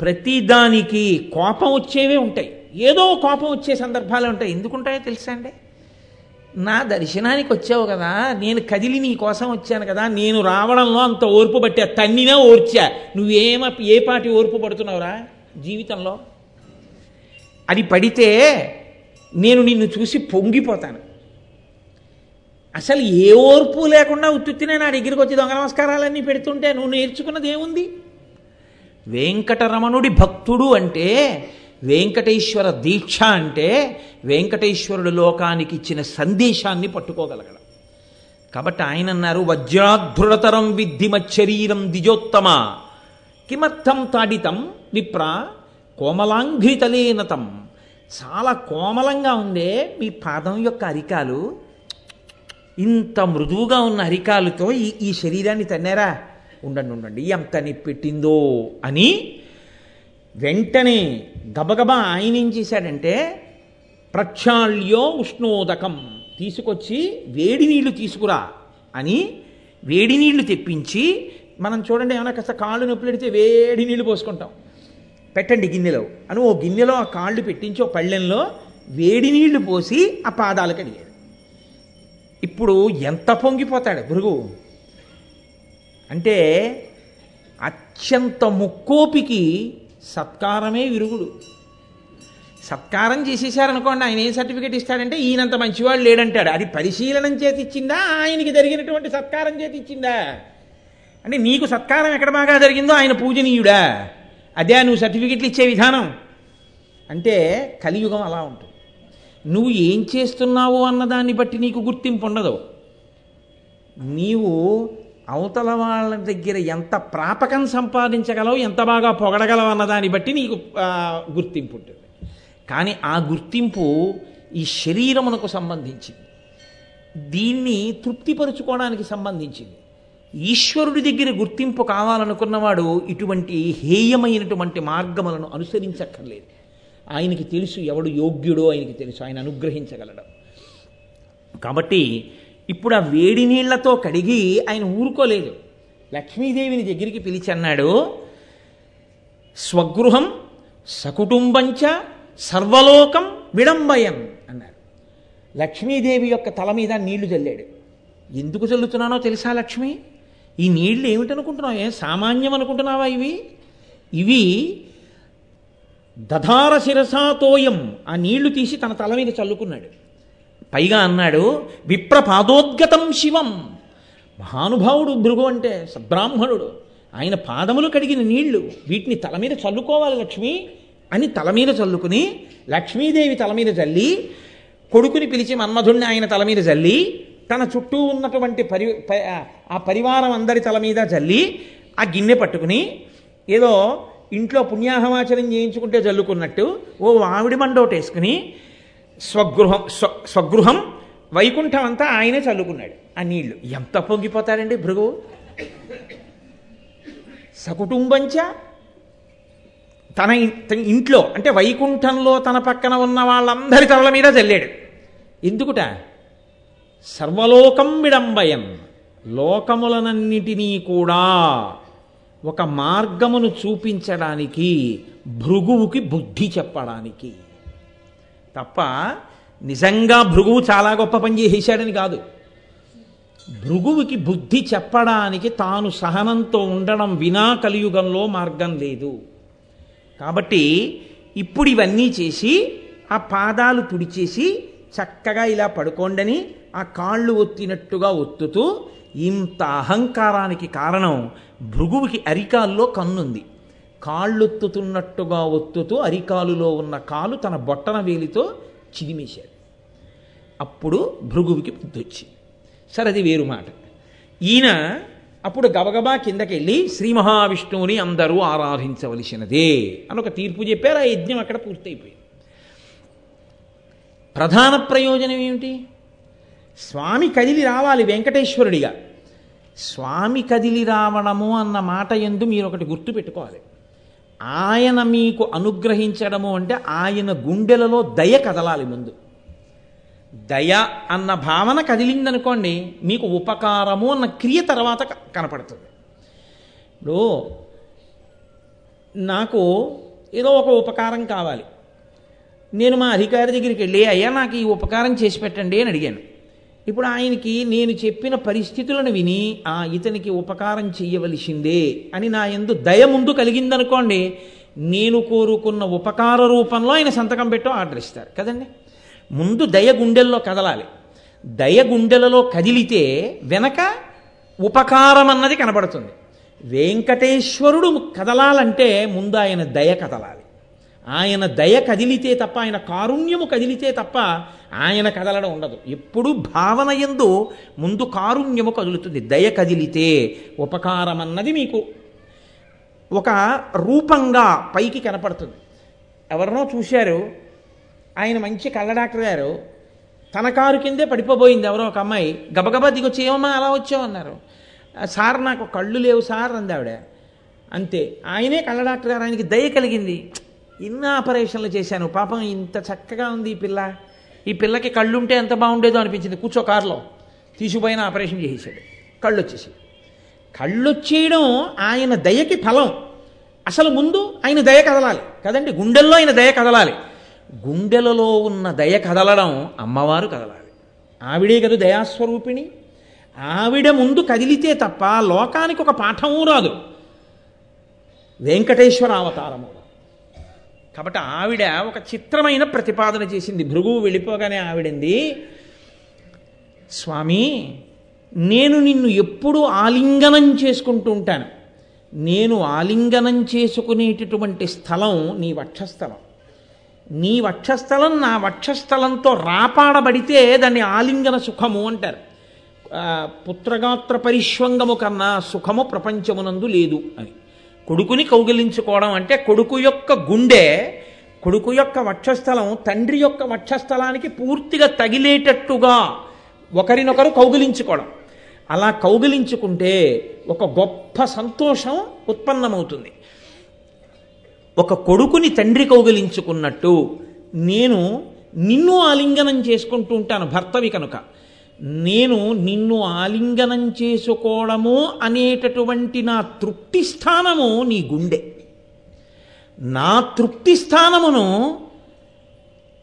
S2: ప్రతిదానికి కోపం వచ్చేవే ఉంటాయి. ఏదో కోపం వచ్చే సందర్భాలు ఉంటాయి. ఎందుకుంటాయో తెలుసా అండి? నా దర్శనానికి వచ్చావు కదా నేను కదిలి నీ కోసం వచ్చాను కదా నేను రావడంలో అంత ఓర్పు పట్టా తన్నినా ఓర్చా. నువ్వేమ ఏ పాటి ఓర్పు పడుతున్నావురా జీవితంలో? అది పడితే నేను నిన్ను చూసి పొంగిపోతాను. అసలు ఏ ఓర్పు లేకుండా ఉత్తుత్తినే నా దగ్గరికి వచ్చి దొంగ నమస్కారాలన్నీ పెడుతుంటే నువ్వు నేర్చుకున్నది ఏముంది? వెంకటరమణుడి భక్తుడు అంటే వెంకటేశ్వర దీక్ష అంటే వెంకటేశ్వరుడు లోకానికి ఇచ్చిన సందేశాన్ని పట్టుకోగలగడం. కాబట్టి ఆయన అన్నారు వజ్రాధృడతరం విద్ధిమచ్చరీరం దిజోత్తమ కిమర్థం తాడితం విప్ర కోమలాంఘ్రితలేనతం. చాలా కోమలంగా ఉందే మీ పాదం యొక్క అరికాలు ఇంత మృదువుగా ఉన్న అరికాలుతో ఈ ఈ శరీరాన్ని తన్నారా? ఉండండి ఉండండి ఎంత పెట్టిందో అని వెంటనే గబగబా ఆయన ఏం చేశాడంటే ప్రక్షాళ్యో ఉష్ణోదకం తీసుకొచ్చి వేడి నీళ్ళు తీసుకురా అని వేడి నీళ్ళు తెప్పించి మనం చూడండి ఏమైనా కాస్త కాళ్ళు నొప్పులు పెడితే వేడి నీళ్ళు పోసుకుంటాం. పెట్టండి గిన్నెలో అని ఓ గిన్నెలో ఆ కాళ్ళు పెట్టించి ఓ పళ్ళెంలో వేడి నీళ్ళు పోసి ఆ పాదాలు కడిగాడు. ఇప్పుడు ఎంత పొంగిపోతాడు భృగు అంటే అత్యంత ముక్కోపికి సత్కారమే విరుగుడు. సత్కారం చేసేసారనుకోండి ఆయన ఏం సర్టిఫికేట్ ఇస్తాడంటే ఈయనంత మంచివాడు లేడంటాడు. అది పరిశీలనం చేతి ఇచ్చిందా? ఆయనకి జరిగినటువంటి సత్కారం చేతి ఇచ్చిందా? అంటే నీకు సత్కారం ఎక్కడ బాగా జరిగిందో ఆయన పూజనీయుడా? అదే నువ్వు సర్టిఫికెట్లు ఇచ్చే విధానం. అంటే కలియుగం అలా ఉంటుంది. నువ్వు ఏం చేస్తున్నావు అన్నదాన్ని బట్టి నీకు గుర్తింపు ఉండదు. నీవు అవతల వాళ్ళ దగ్గర ఎంత ప్రాపకం సంపాదించగలవు ఎంత బాగా పొగడగలవు అన్నదాన్ని బట్టి నీకు గుర్తింపు ఉంటుంది. కానీ ఆ గుర్తింపు ఈ శరీరమునకు సంబంధించింది. దీన్ని తృప్తిపరుచుకోవడానికి సంబంధించింది. ఈశ్వరుడి దగ్గర గుర్తింపు కావాలనుకున్నవాడు ఇటువంటి హేయమైనటువంటి మార్గములను అనుసరించక్కర్లేదు. ఆయనకి తెలుసు ఎవడు యోగ్యుడో ఆయనకి తెలుసు ఆయన అనుగ్రహించగలడం. కాబట్టి ఇప్పుడు ఆ వేడి నీళ్ళతో కడిగి ఆయన ఊరుకోలేదు. లక్ష్మీదేవిని దగ్గరికి పిలిచి అన్నాడు స్వగృహం సకుటుంబంచ సర్వలోకం విడంబయం అన్నారు. లక్ష్మీదేవి యొక్క తల మీద నీళ్ళు చల్లాడు ఎందుకు చల్లుతున్నానో తెలుసా లక్ష్మి? ఈ నీళ్ళు ఏమిటనుకుంటున్నావు? ఏ సామాన్యం అనుకుంటున్నావా ఇవి? ఇవి దధార శిరసాతోయం ఆ నీళ్ళు తీసి తన తల మీద చల్లుకున్నాడు. పైగా అన్నాడు విప్రపాదోద్గతం శివం. మహానుభావుడు భృగు అంటే సబ్రాహ్మణుడు ఆయన పాదములు కడిగిన నీళ్ళు వీటిని తల మీద చల్లుకోవాలి లక్ష్మి అని తల మీద చల్లుకుని లక్ష్మీదేవి తల మీద చల్లి కొడుకుని పిలిచి మన్మధుణ్ణి ఆయన తల మీద చల్లి తన చుట్టూ ఉన్నటువంటి పరి ఆ పరివారం అందరి తల మీద చల్లి ఆ గిన్నె పట్టుకుని ఏదో ఇంట్లో పుణ్యాహమాచరం చేయించుకుంటే జల్లుకున్నట్టు ఓ ఆవిడి మండోటేసుకుని స్వగృహం స్వ స్వగృహం వైకుంఠం అంతా ఆయనే చల్లుకున్నాడు. ఆ నీళ్ళు. ఎంత పొంగిపోతారండి భృగు? సకుటుంబంచ? తన తన ఇంట్లో అంటే వైకుంఠంలో తన పక్కన ఉన్న వాళ్ళందరి తలల మీద చల్లాడు ఎందుకుట? సర్వలోకం విడంబయం. లోకములనన్నిటినీ కూడా ఒక మార్గమును చూపించడానికి భృగువుకి బుద్ధి చెప్పడానికి. తప్ప నిజంగా భృగువు చాలా గొప్ప పని చేసేశాడని కాదు. భృగువుకి బుద్ధి చెప్పడానికి తాను సహనంతో ఉండడం వినా కలియుగంలో మార్గం లేదు. కాబట్టి ఇప్పుడు ఇవన్నీ చేసి ఆ పాదాలు తుడిచేసి చక్కగా ఇలా పడుకోండని ఆ కాళ్ళు ఒత్తినట్టుగా ఒత్తుతూ ఇంత అహంకారానికి కారణం భృగువుకి అరికాల్లో కన్నుంది. కాళ్ళొత్తుతున్నట్టుగా ఒత్తుతూ అరికాలులో ఉన్న కాలు తన బొట్టన వేలితో చిదిమేశాడు. అప్పుడు భృగువికి బుద్ధొచ్చింది సరే అది వేరు మాట. ఈయన అప్పుడు గబగబా కిందకెళ్ళి శ్రీ మహావిష్ణువుని అందరూ ఆరాధించవలసినదే అని ఒక తీర్పు చెప్పారు. ఆ యజ్ఞం అక్కడ పూర్తయిపోయింది. ప్రధాన ప్రయోజనం ఏమిటి? స్వామి కదిలి రావాలి వెంకటేశ్వరుడిగా. స్వామి కదిలి రావడము అన్న మాట ఎందు మీరు ఒకటి గుర్తుపెట్టుకోవాలి ఆయన మీకు అనుగ్రహించడము అంటే ఆయన గుండెలలో దయ కదలాలి ముందు. దయ అన్న భావన కదిలిందనుకోండి మీకు ఉపకారము అన్న క్రియ తర్వాత క- కనపడుతుంది. ఇప్పుడు నాకు ఏదో ఒక ఉపకారం కావాలి. నేను మా అధికారి దగ్గరికి వెళ్ళి అయ్యా నాకు ఈ ఉపకారం చేసి పెట్టండి అని అడిగాను. ఇప్పుడు ఆయనకి నేను చెప్పిన పరిస్థితులను విని ఆ ఇతనికి ఉపకారం చెయ్యవలసిందే అని నా ఎందు దయ ముందు కలిగిందనుకోండి నేను కోరుకున్న ఉపకార రూపంలో ఆయన సంతకం పెట్టో ఆర్డర్ ఇస్తారు. కదండి? ముందు దయ గుండెల్లో కదలాలి. దయ గుండెలలో కదిలితే వెనక ఉపకారం అన్నది కనబడుతుంది. వెంకటేశ్వరుడు కదలాలంటే ముందు ఆయన దయ కదలాలి. ఆయన దయ కదిలితే తప్ప ఆయన కారుణ్యము కదిలితే తప్ప ఆయన కదలడం ఉండదు. ఎప్పుడు భావన ఎందు ముందు కారుణ్యము కదులుతుంది. దయ కదిలితే ఉపకారం అన్నది మీకు ఒక రూపంగా పైకి కనపడుతుంది. ఎవరినో చూశారు ఆయన మంచి కళ్ళ డాక్టర్ గారు తన కారు కిందే పడిపోబోయింది ఎవరో ఒక అమ్మాయి. గబగబా దిగొచ్చి ఏమమ్మా అలా వచ్చామన్నారు సార్ నాకు కళ్ళు లేవు సార్ అంది ఆవిడ. అంతే. ఆయనే కళ్ళ డాక్టర్ గారు ఆయనకి దయ కలిగింది. ఇన్ని ఆపరేషన్లు చేశాను. పాపం ఇంత చక్కగా ఉంది ఈ పిల్ల. ఈ పిల్లకి కళ్ళుంటే ఎంత బాగుండేదో అనిపించింది. కూర్చో కారులో. తీసుకుపోయిన ఆపరేషన్ చేసేసాడు. కళ్ళు వచ్చేసి కళ్ళొచ్చేయడం ఆయన దయకి ఫలం. అసలు ముందు ఆయన దయ కదలాలి. కదండి? గుండెల్లో ఆయన దయ కదలాలి. గుండెలలో ఉన్న దయ కదలడం అమ్మవారు కదలాలి. ఆవిడే కదా దయాస్వరూపిణి. ఆవిడ ముందు కదిలితే తప్ప లోకానికి ఒక పాఠము రాదు. వెంకటేశ్వర అవతారము. కాబట్టి ఆవిడ ఒక చిత్రమైన ప్రతిపాదన చేసింది. భృగువు వెళ్ళిపోగానే ఆవిడింది స్వామి నేను నిన్ను ఎప్పుడు ఆలింగనం చేసుకుంటూ ఉంటాను. నేను ఆలింగనం చేసుకునేటటువంటి స్థలం నీ వక్షస్థలం. నీ వక్షస్థలం నా వక్షస్థలంతో రాపాడబడితే దాన్ని ఆలింగన సుఖము అంటారు. పుత్రగాత్ర పరిష్వంగము కన్నా సుఖము ప్రపంచమునందు లేదు అని. కొడుకుని కౌగిలించుకోవడం అంటే కొడుకు యొక్క గుండె కొడుకు యొక్క వక్షస్థలం తండ్రి యొక్క వక్షస్థలానికి పూర్తిగా తగిలేటట్టుగా ఒకరినొకరు కౌగిలించుకోవడం. అలా కౌగిలించుకుంటే ఒక గొప్ప సంతోషం ఉత్పన్నమవుతుంది. ఒక కొడుకుని తండ్రి కౌగిలించుకున్నట్టు నేను నిన్ను ఆలింగనం చేసుకుంటూ ఉంటాను భర్తవి కనుక. నేను నిన్ను ఆలింగనం చేసుకోవడము అనేటటువంటి నా తృప్తి స్థానము నీ గుండె. నా తృప్తి స్థానమును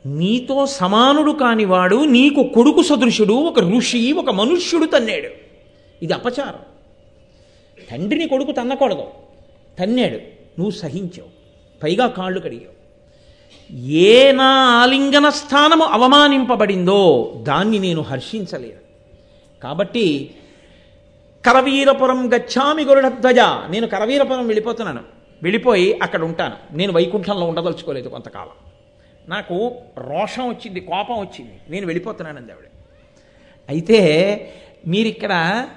S2: నీతో సమానుడు కానివాడు నీకు కొడుకు సదృశుడు ఒక ఋషి ఒక మనుష్యుడు తన్నాడు. ఇది అపచారం. తండ్రిని కొడుకు తన్నకూడదు. తన్నాడు. నువ్వు సహించావు. పైగా కాళ్ళు కడిగావు. ఏ నా ఆలింగన స్థానము అవమానింపబడిందో దాన్ని నేను హర్షించలేను. కాబట్టి కరవీరపురం గచ్చామి గరుడధ్వజ నేను కరవీరపురం వెళ్ళిపోతున్నాను. వెళ్ళిపోయి అక్కడ ఉంటాను. నేను వైకుంఠంలో ఉండదలుచుకోలేదు కొంతకాలం. నాకు రోషం వచ్చింది కోపం వచ్చింది. నేను వెళ్ళిపోతున్నానంది ఆవిడ. అయితే మీరిక్కడ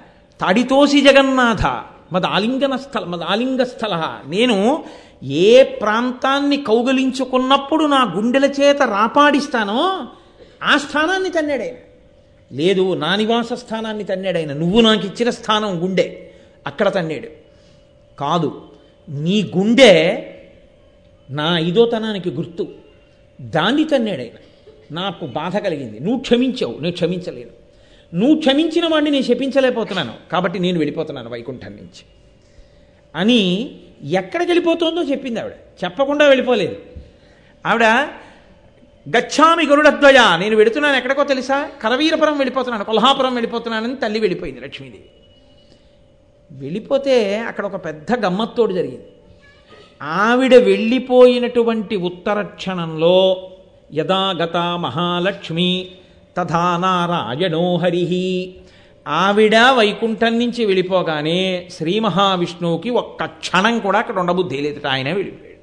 S2: తడితోసి జగన్నాథ మద ఆలింగన స్థల మద ఆలింగ స్థల నేను ఏ ప్రాంతాన్ని కౌగలించుకున్నప్పుడు నా గుండెల చేత రాపాడిస్తానో ఆ స్థానాన్ని తన్నాడైన. లేదు నా నివాస స్థానాన్ని తన్నాడైన. నువ్వు నాకు ఇచ్చిన స్థానం గుండె. అక్కడ తన్నాడు. కాదు నీ గుండె నా ఐదోతనానికి గుర్తు. దాన్ని తన్నాడైన. నాకు బాధ కలిగింది. నువ్వు క్షమించావు. నేను క్షమించలేను. నువ్వు క్షమించిన వాడిని నేను శపించలేకపోతున్నాను. కాబట్టి నేను వెళ్ళిపోతున్నాను వైకుంఠం నుంచి. అని ఎక్కడికి వెళ్ళిపోతుందో చెప్పింది ఆవిడ. చెప్పకుండా వెళ్ళిపోలేదు. ఆవిడ గచ్చామి గరుడద్వయ నేను వెళుతున్నాను ఎక్కడికో తెలుసా? కరవీరపురం వెళ్ళిపోతున్నాను కొల్హాపురం వెళ్ళిపోతున్నానని తల్లి వెళ్ళిపోయింది లక్ష్మీదేవి. వెళ్ళిపోతే అక్కడ ఒక పెద్ద గమ్మత్తోడు జరిగింది. ఆవిడ వెళ్ళిపోయినటువంటి ఉత్తర క్షణంలో యథాగత మహాలక్ష్మి తథా నారాయణో హరి ఆవిడ వైకుంఠం నుంచి వెళ్ళిపోగానే శ్రీ మహావిష్ణువుకి ఒక్క క్షణం కూడా అక్కడ ఉండబుద్ధి లేదు ఆయన వెళ్ళిపోయాడు.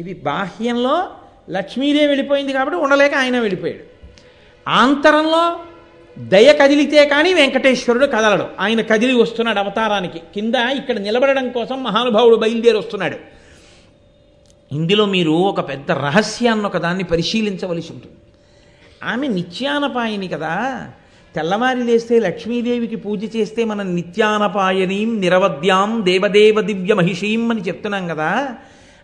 S2: ఇది బాహ్యంలో లక్ష్మీదేవి వెళ్ళిపోయింది కాబట్టి ఉండలేక ఆయన వెళ్ళిపోయాడు. ఆంతరంలో దయ కదిలితే కానీ వెంకటేశ్వరుడు కదలడు. ఆయన కదిలి వస్తున్నాడు అవతారానికి. కింద ఇక్కడ నిలబడడం కోసం మహానుభావుడు బయలుదేరి వస్తున్నాడు. ఇందులో మీరు ఒక పెద్ద రహస్యాన్ని ఒకదాన్ని పరిశీలించవలసి ఉంటుంది. ఆమె నిత్యానపాయిని కదా. తెల్లవారి లేస్తే లక్ష్మీదేవికి పూజ చేస్తే మనం నిత్యానపాయనీం నిరవద్యాం దేవదేవ దివ్య మహిషీం అని చెప్తున్నాం కదా.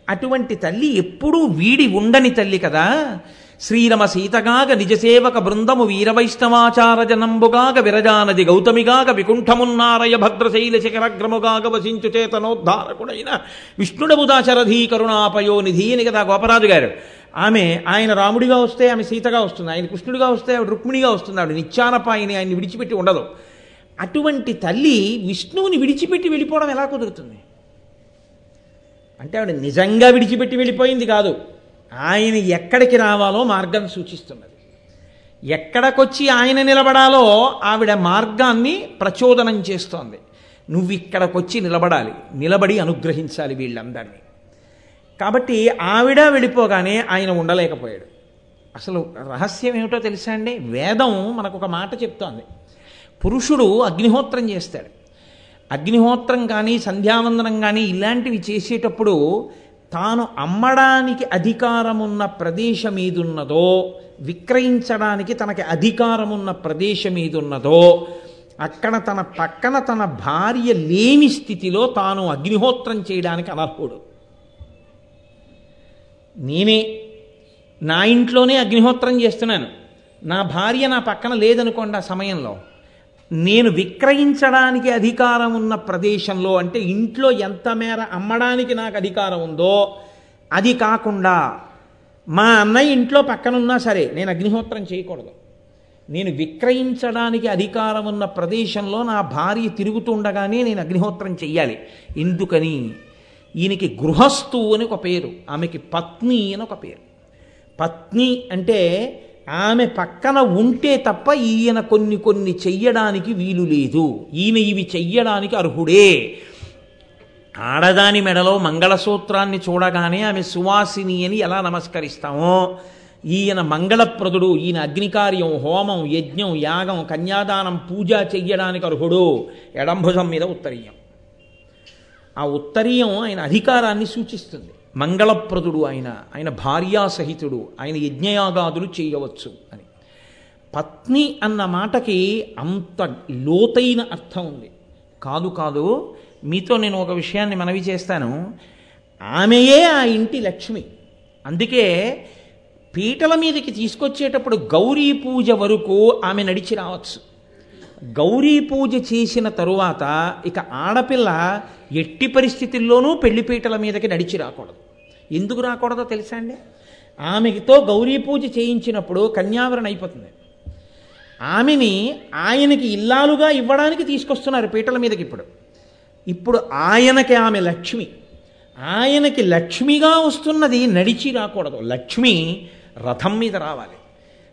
S2: అటువంటి తల్లి ఎప్పుడూ వీడి ఉండని తల్లి కదా. శ్రీరమ సీతగాగ నిజసేవక బృందము వీరవైష్ణవాచార జనంబుగాగ విరజానది గౌతమిగాగ వికుంఠమున్నారయ భద్రశైల శిఖరగ్రముగాగ వసించు చేతనోద్ధారకుడైన విష్ణుడబుదాచరధీ కరుణాపయోనిధి అని కదా గోపరాజు గారు ఆమె ఆయన రాముడిగా వస్తే ఆమె సీతగా వస్తుంది ఆయన కృష్ణుడిగా వస్తే ఆవిడ రుక్మిణిగా వస్తుంది ఆవిడ నిత్యానపాయని ఆయన్ని విడిచిపెట్టి ఉండదు అటువంటి తల్లి విష్ణువుని విడిచిపెట్టి వెళ్ళిపోవడం ఎలా కుదురుతుంది అంటే ఆవిడ నిజంగా విడిచిపెట్టి వెళ్ళిపోయింది కాదు ఆయన ఎక్కడికి రావాలో మార్గం సూచిస్తున్నది. ఎక్కడికొచ్చి ఆయన నిలబడాలో ఆవిడ మార్గాన్ని ప్రచోదనం చేస్తోంది. నువ్వు ఇక్కడికొచ్చి నిలబడాలి. నిలబడి అనుగ్రహించాలి వీళ్ళందరినీ. కాబట్టి ఆవిడ వెళ్ళిపోగానే ఆయన ఉండలేకపోయాడు. అసలు రహస్యం ఏమిటో తెలుసా అండి? వేదం మనకు ఒక మాట చెప్తోంది. పురుషుడు అగ్నిహోత్రం చేస్తాడు. అగ్నిహోత్రం కానీ సంధ్యావందనం కానీ ఇలాంటివి చేసేటప్పుడు తాను అమ్మడానికి అధికారం ఉన్న ప్రదేశం ఏదున్నదో విక్రయించడానికి తనకి అధికారం ఉన్న ప్రదేశం ఏదున్నదో అక్కడ తన పక్కన తన భార్య లేని స్థితిలో తాను అగ్నిహోత్రం చేయడానికి అనర్హుడు. నేనే నా ఇంట్లోనే అగ్నిహోత్రం చేస్తున్నాను. నా భార్య నా పక్కన లేదనుకోండి ఆ సమయంలో. నేను విక్రయించడానికి అధికారం ఉన్న ప్రదేశంలో అంటే ఇంట్లో ఎంత మేర అమ్మడానికి నాకు అధికారం ఉందో అది కాకుండా మా అన్నయ్య ఇంట్లో పక్కనున్నా సరే నేను అగ్నిహోత్రం చేయకూడదు. నేను విక్రయించడానికి అధికారం ఉన్న ప్రదేశంలో నా భార్య తిరుగుతుండగానే నేను అగ్నిహోత్రం చెయ్యాలి. ఎందుకని? ఈయనకి గృహస్థు అని ఒక పేరు ఆమెకి పత్ని అని ఒక పేరు. పత్ని అంటే ఆమె పక్కన ఉంటే తప్ప ఈయన కొన్ని కొన్ని చెయ్యడానికి వీలు లేదు. ఈయన ఇవి చెయ్యడానికి అర్హుడే. ఆడదాని మెడలో మంగళసూత్రాన్ని చూడగానే ఆమె సువాసిని అని ఎలా నమస్కరిస్తామో? ఈయన మంగళప్రదుడు ఈయన అగ్నికార్యం హోమం యజ్ఞం యాగం కన్యాదానం పూజ చెయ్యడానికి అర్హుడు. ఎడంభుజం మీద ఉత్తరీయం. ఆ ఉత్తరీయం ఆయన అధికారాన్ని సూచిస్తుంది. మంగళప్రదుడు ఆయన ఆయన భార్యాసహితుడు ఆయన యజ్ఞయాగాదులు చేయవచ్చు అని. పత్ని అన్న మాటకి అంత లోతైన అర్థం ఉంది. కాదు కాదు మీతో నేను ఒక విషయాన్ని మనవి చేస్తాను. ఆమెయే ఆ ఇంటి లక్ష్మి. అందుకే పీటల మీదకి తీసుకొచ్చేటప్పుడు గౌరీ పూజ వరకు ఆమె నడిచి రావచ్చు. గౌరీ పూజ చేసిన తరువాత ఇక ఆడపిల్ల ఎట్టి పరిస్థితుల్లోనూ పెళ్ళిపీటల మీదకి నడిచి రాకూడదు. ఎందుకు రాకూడదో తెలుసా అండి? ఆమెతో గౌరీ పూజ చేయించినప్పుడు కన్యావరణ అయిపోతుంది. ఆమెని ఆయనకి ఇల్లాలుగా ఇవ్వడానికి తీసుకొస్తున్నారు పీటల మీదకి ఇప్పుడు. ఇప్పుడు ఆయనకి ఆమె లక్ష్మి. ఆయనకి లక్ష్మిగా వస్తున్నది నడిచి రాకూడదు. లక్ష్మి రథం మీద రావాలి.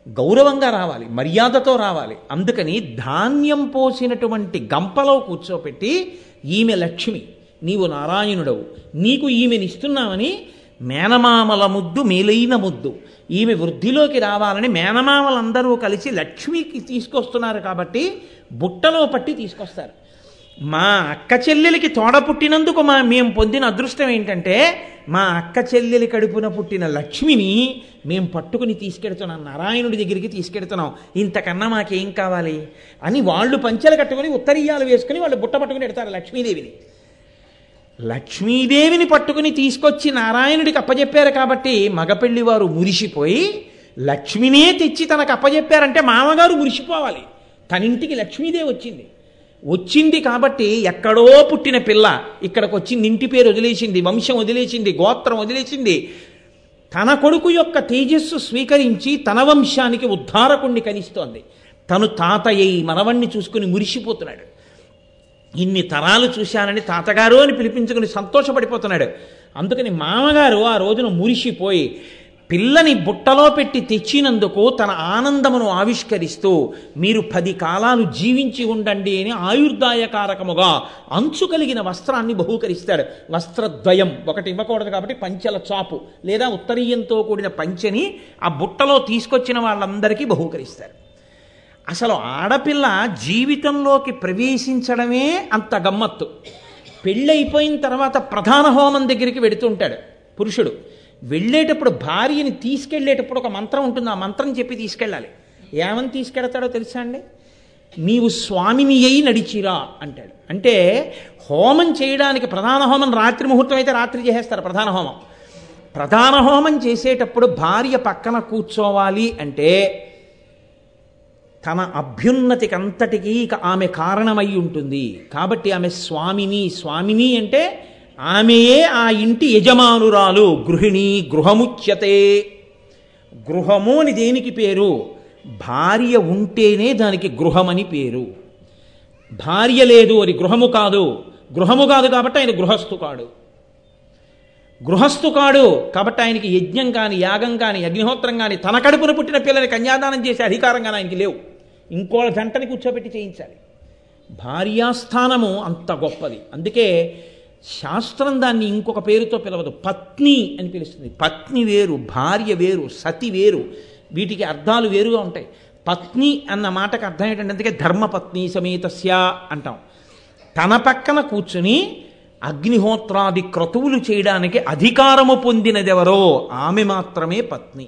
S2: గౌరవంగా రావాలి. మర్యాదతో రావాలి. అందుకని ధాన్యం పోసినటువంటి గంపలో కూర్చోపెట్టి ఈమె లక్ష్మి. నీవు నారాయణుడవు. నీకు ఈమెనిస్తున్నామని మేనమామల ముద్దు మేలైన ముద్దు. ఈమె వృద్ధిలోకి రావాలని మేనమామలందరూ కలిసి లక్ష్మికి తీసుకొస్తున్నారు కాబట్టి బుట్టలో పట్టి తీసుకొస్తారు. మా అక్క చెల్లెలికి తోడ పుట్టినందుకు మా మేము పొందిన అదృష్టం ఏంటంటే మా అక్క చెల్లెలి కడుపున పుట్టిన లక్ష్మిని మేము పట్టుకుని తీసుకెడుతున్నాం నారాయణుడి దగ్గరికి తీసుకెడుతున్నాం. ఇంతకన్నా మాకేం కావాలి? అని వాళ్ళు పంచెలు కట్టుకుని ఉత్తరీయాలు వేసుకుని వాళ్ళు బుట్ట పట్టుకుని ఎడతారు లక్ష్మీదేవిని. లక్ష్మీదేవిని పట్టుకుని తీసుకొచ్చి నారాయణుడికి అప్పజెప్పారు కాబట్టి మగపెళ్ళి వారు మురిసిపోయి లక్ష్మినే తెచ్చి తనకు అప్పజెప్పారంటే మామగారు మురిసిపోవాలి. తన ఇంటికి లక్ష్మీదేవి వచ్చింది. వచ్చింది కాబట్టి ఎక్కడో పుట్టిన పిల్ల ఇక్కడికి వచ్చింది ఇంటి పేరు వదిలేసింది వంశం వదిలేసింది గోత్రం వదిలేసింది. తన కొడుకు యొక్క తేజస్సు స్వీకరించి తన వంశానికి ఉద్ధారకుణ్ణి కనిస్తోంది. తను తాతయ్య మనవణ్ణి చూసుకుని మురిసిపోతున్నాడు. ఇన్ని తరాలు చూశానని తాతగారు అని పిలిపించుకుని సంతోషపడిపోతున్నాడు. అందుకని మామగారు ఆ రోజున మురిసిపోయి పిల్లని బుట్టలో పెట్టి తెచ్చినందుకు తన ఆనందమును ఆవిష్కరిస్తూ మీరు పది కాలాలు జీవించి ఉండండి అని ఆయుర్దాయకారకముగా అంచు కలిగిన వస్త్రాన్ని బహూకరిస్తాడు. వస్త్రద్వయం ఒకటి ఇవ్వకూడదు కాబట్టి పంచెల చాపు లేదా ఉత్తరీయంతో కూడిన పంచెని ఆ బుట్టలో తీసుకొచ్చిన వాళ్ళందరికీ బహూకరిస్తారు. అసలు ఆడపిల్ల జీవితంలోకి ప్రవేశించడమే అంత గమ్మత్తు. పెళ్ళైపోయిన తర్వాత ప్రధాన హోమం దగ్గరికి వెడుతుంటాడు పురుషుడు. వెళ్ళేటప్పుడు భార్యని తీసుకెళ్ళేటప్పుడు ఒక మంత్రం ఉంటుంది. ఆ మంత్రం చెప్పి తీసుకెళ్ళాలి. ఏమని తీసుకెడతాడో తెలుసా అండి? నీవు స్వామిని అయి నడిచిరా అంటాడు. అంటే హోమం చేయడానికి ప్రధాన హోమం రాత్రి ముహూర్తం అయితే రాత్రి చేసేస్తారు ప్రధాన హోమం. ప్రధాన హోమం చేసేటప్పుడు భార్య పక్కన కూర్చోవాలి అంటే తన అభ్యున్నతికంతటికీ ఇక ఆమె కారణమై ఉంటుంది. కాబట్టి ఆమె స్వామిని స్వామిని అంటే ఆమెయే ఆ ఇంటి యజమానురాలు గృహిణి గృహముచ్యతే. గృహము అని దేనికి పేరు? భార్య ఉంటేనే దానికి గృహమని పేరు. భార్య లేదు అది గృహము కాదు. గృహము కాదు కాబట్టి ఆయన గృహస్థు కాడు. గృహస్థు కాడు కాబట్టి ఆయనకి యజ్ఞం కానీ యాగం కానీ అగ్నిహోత్రం కానీ తన కడుపున పుట్టిన పిల్లని కన్యాదానం చేసే అధికారం కానీ ఆయనకి లేవు. ఇంకోళ్ళ జంటని కూర్చోబెట్టి చేయించాలి. భార్యాస్థానము అంత గొప్పది. అందుకే శాస్త్రం దాన్ని ఇంకొక పేరుతో పిలవదు. పత్ని అని పిలుస్తుంది. పత్ని వేరు భార్య వేరు సతి వేరు. వీటికి అర్థాలు వేరుగా ఉంటాయి. పత్ని అన్న మాటకు అర్థం ఏంటంటే అందుకే ధర్మపత్ని సమేతస్య అంటాం. తన పక్కన కూర్చుని అగ్నిహోత్రాది క్రతువులు చేయడానికి అధికారము పొందినదెవరో ఆమె మాత్రమే పత్ని.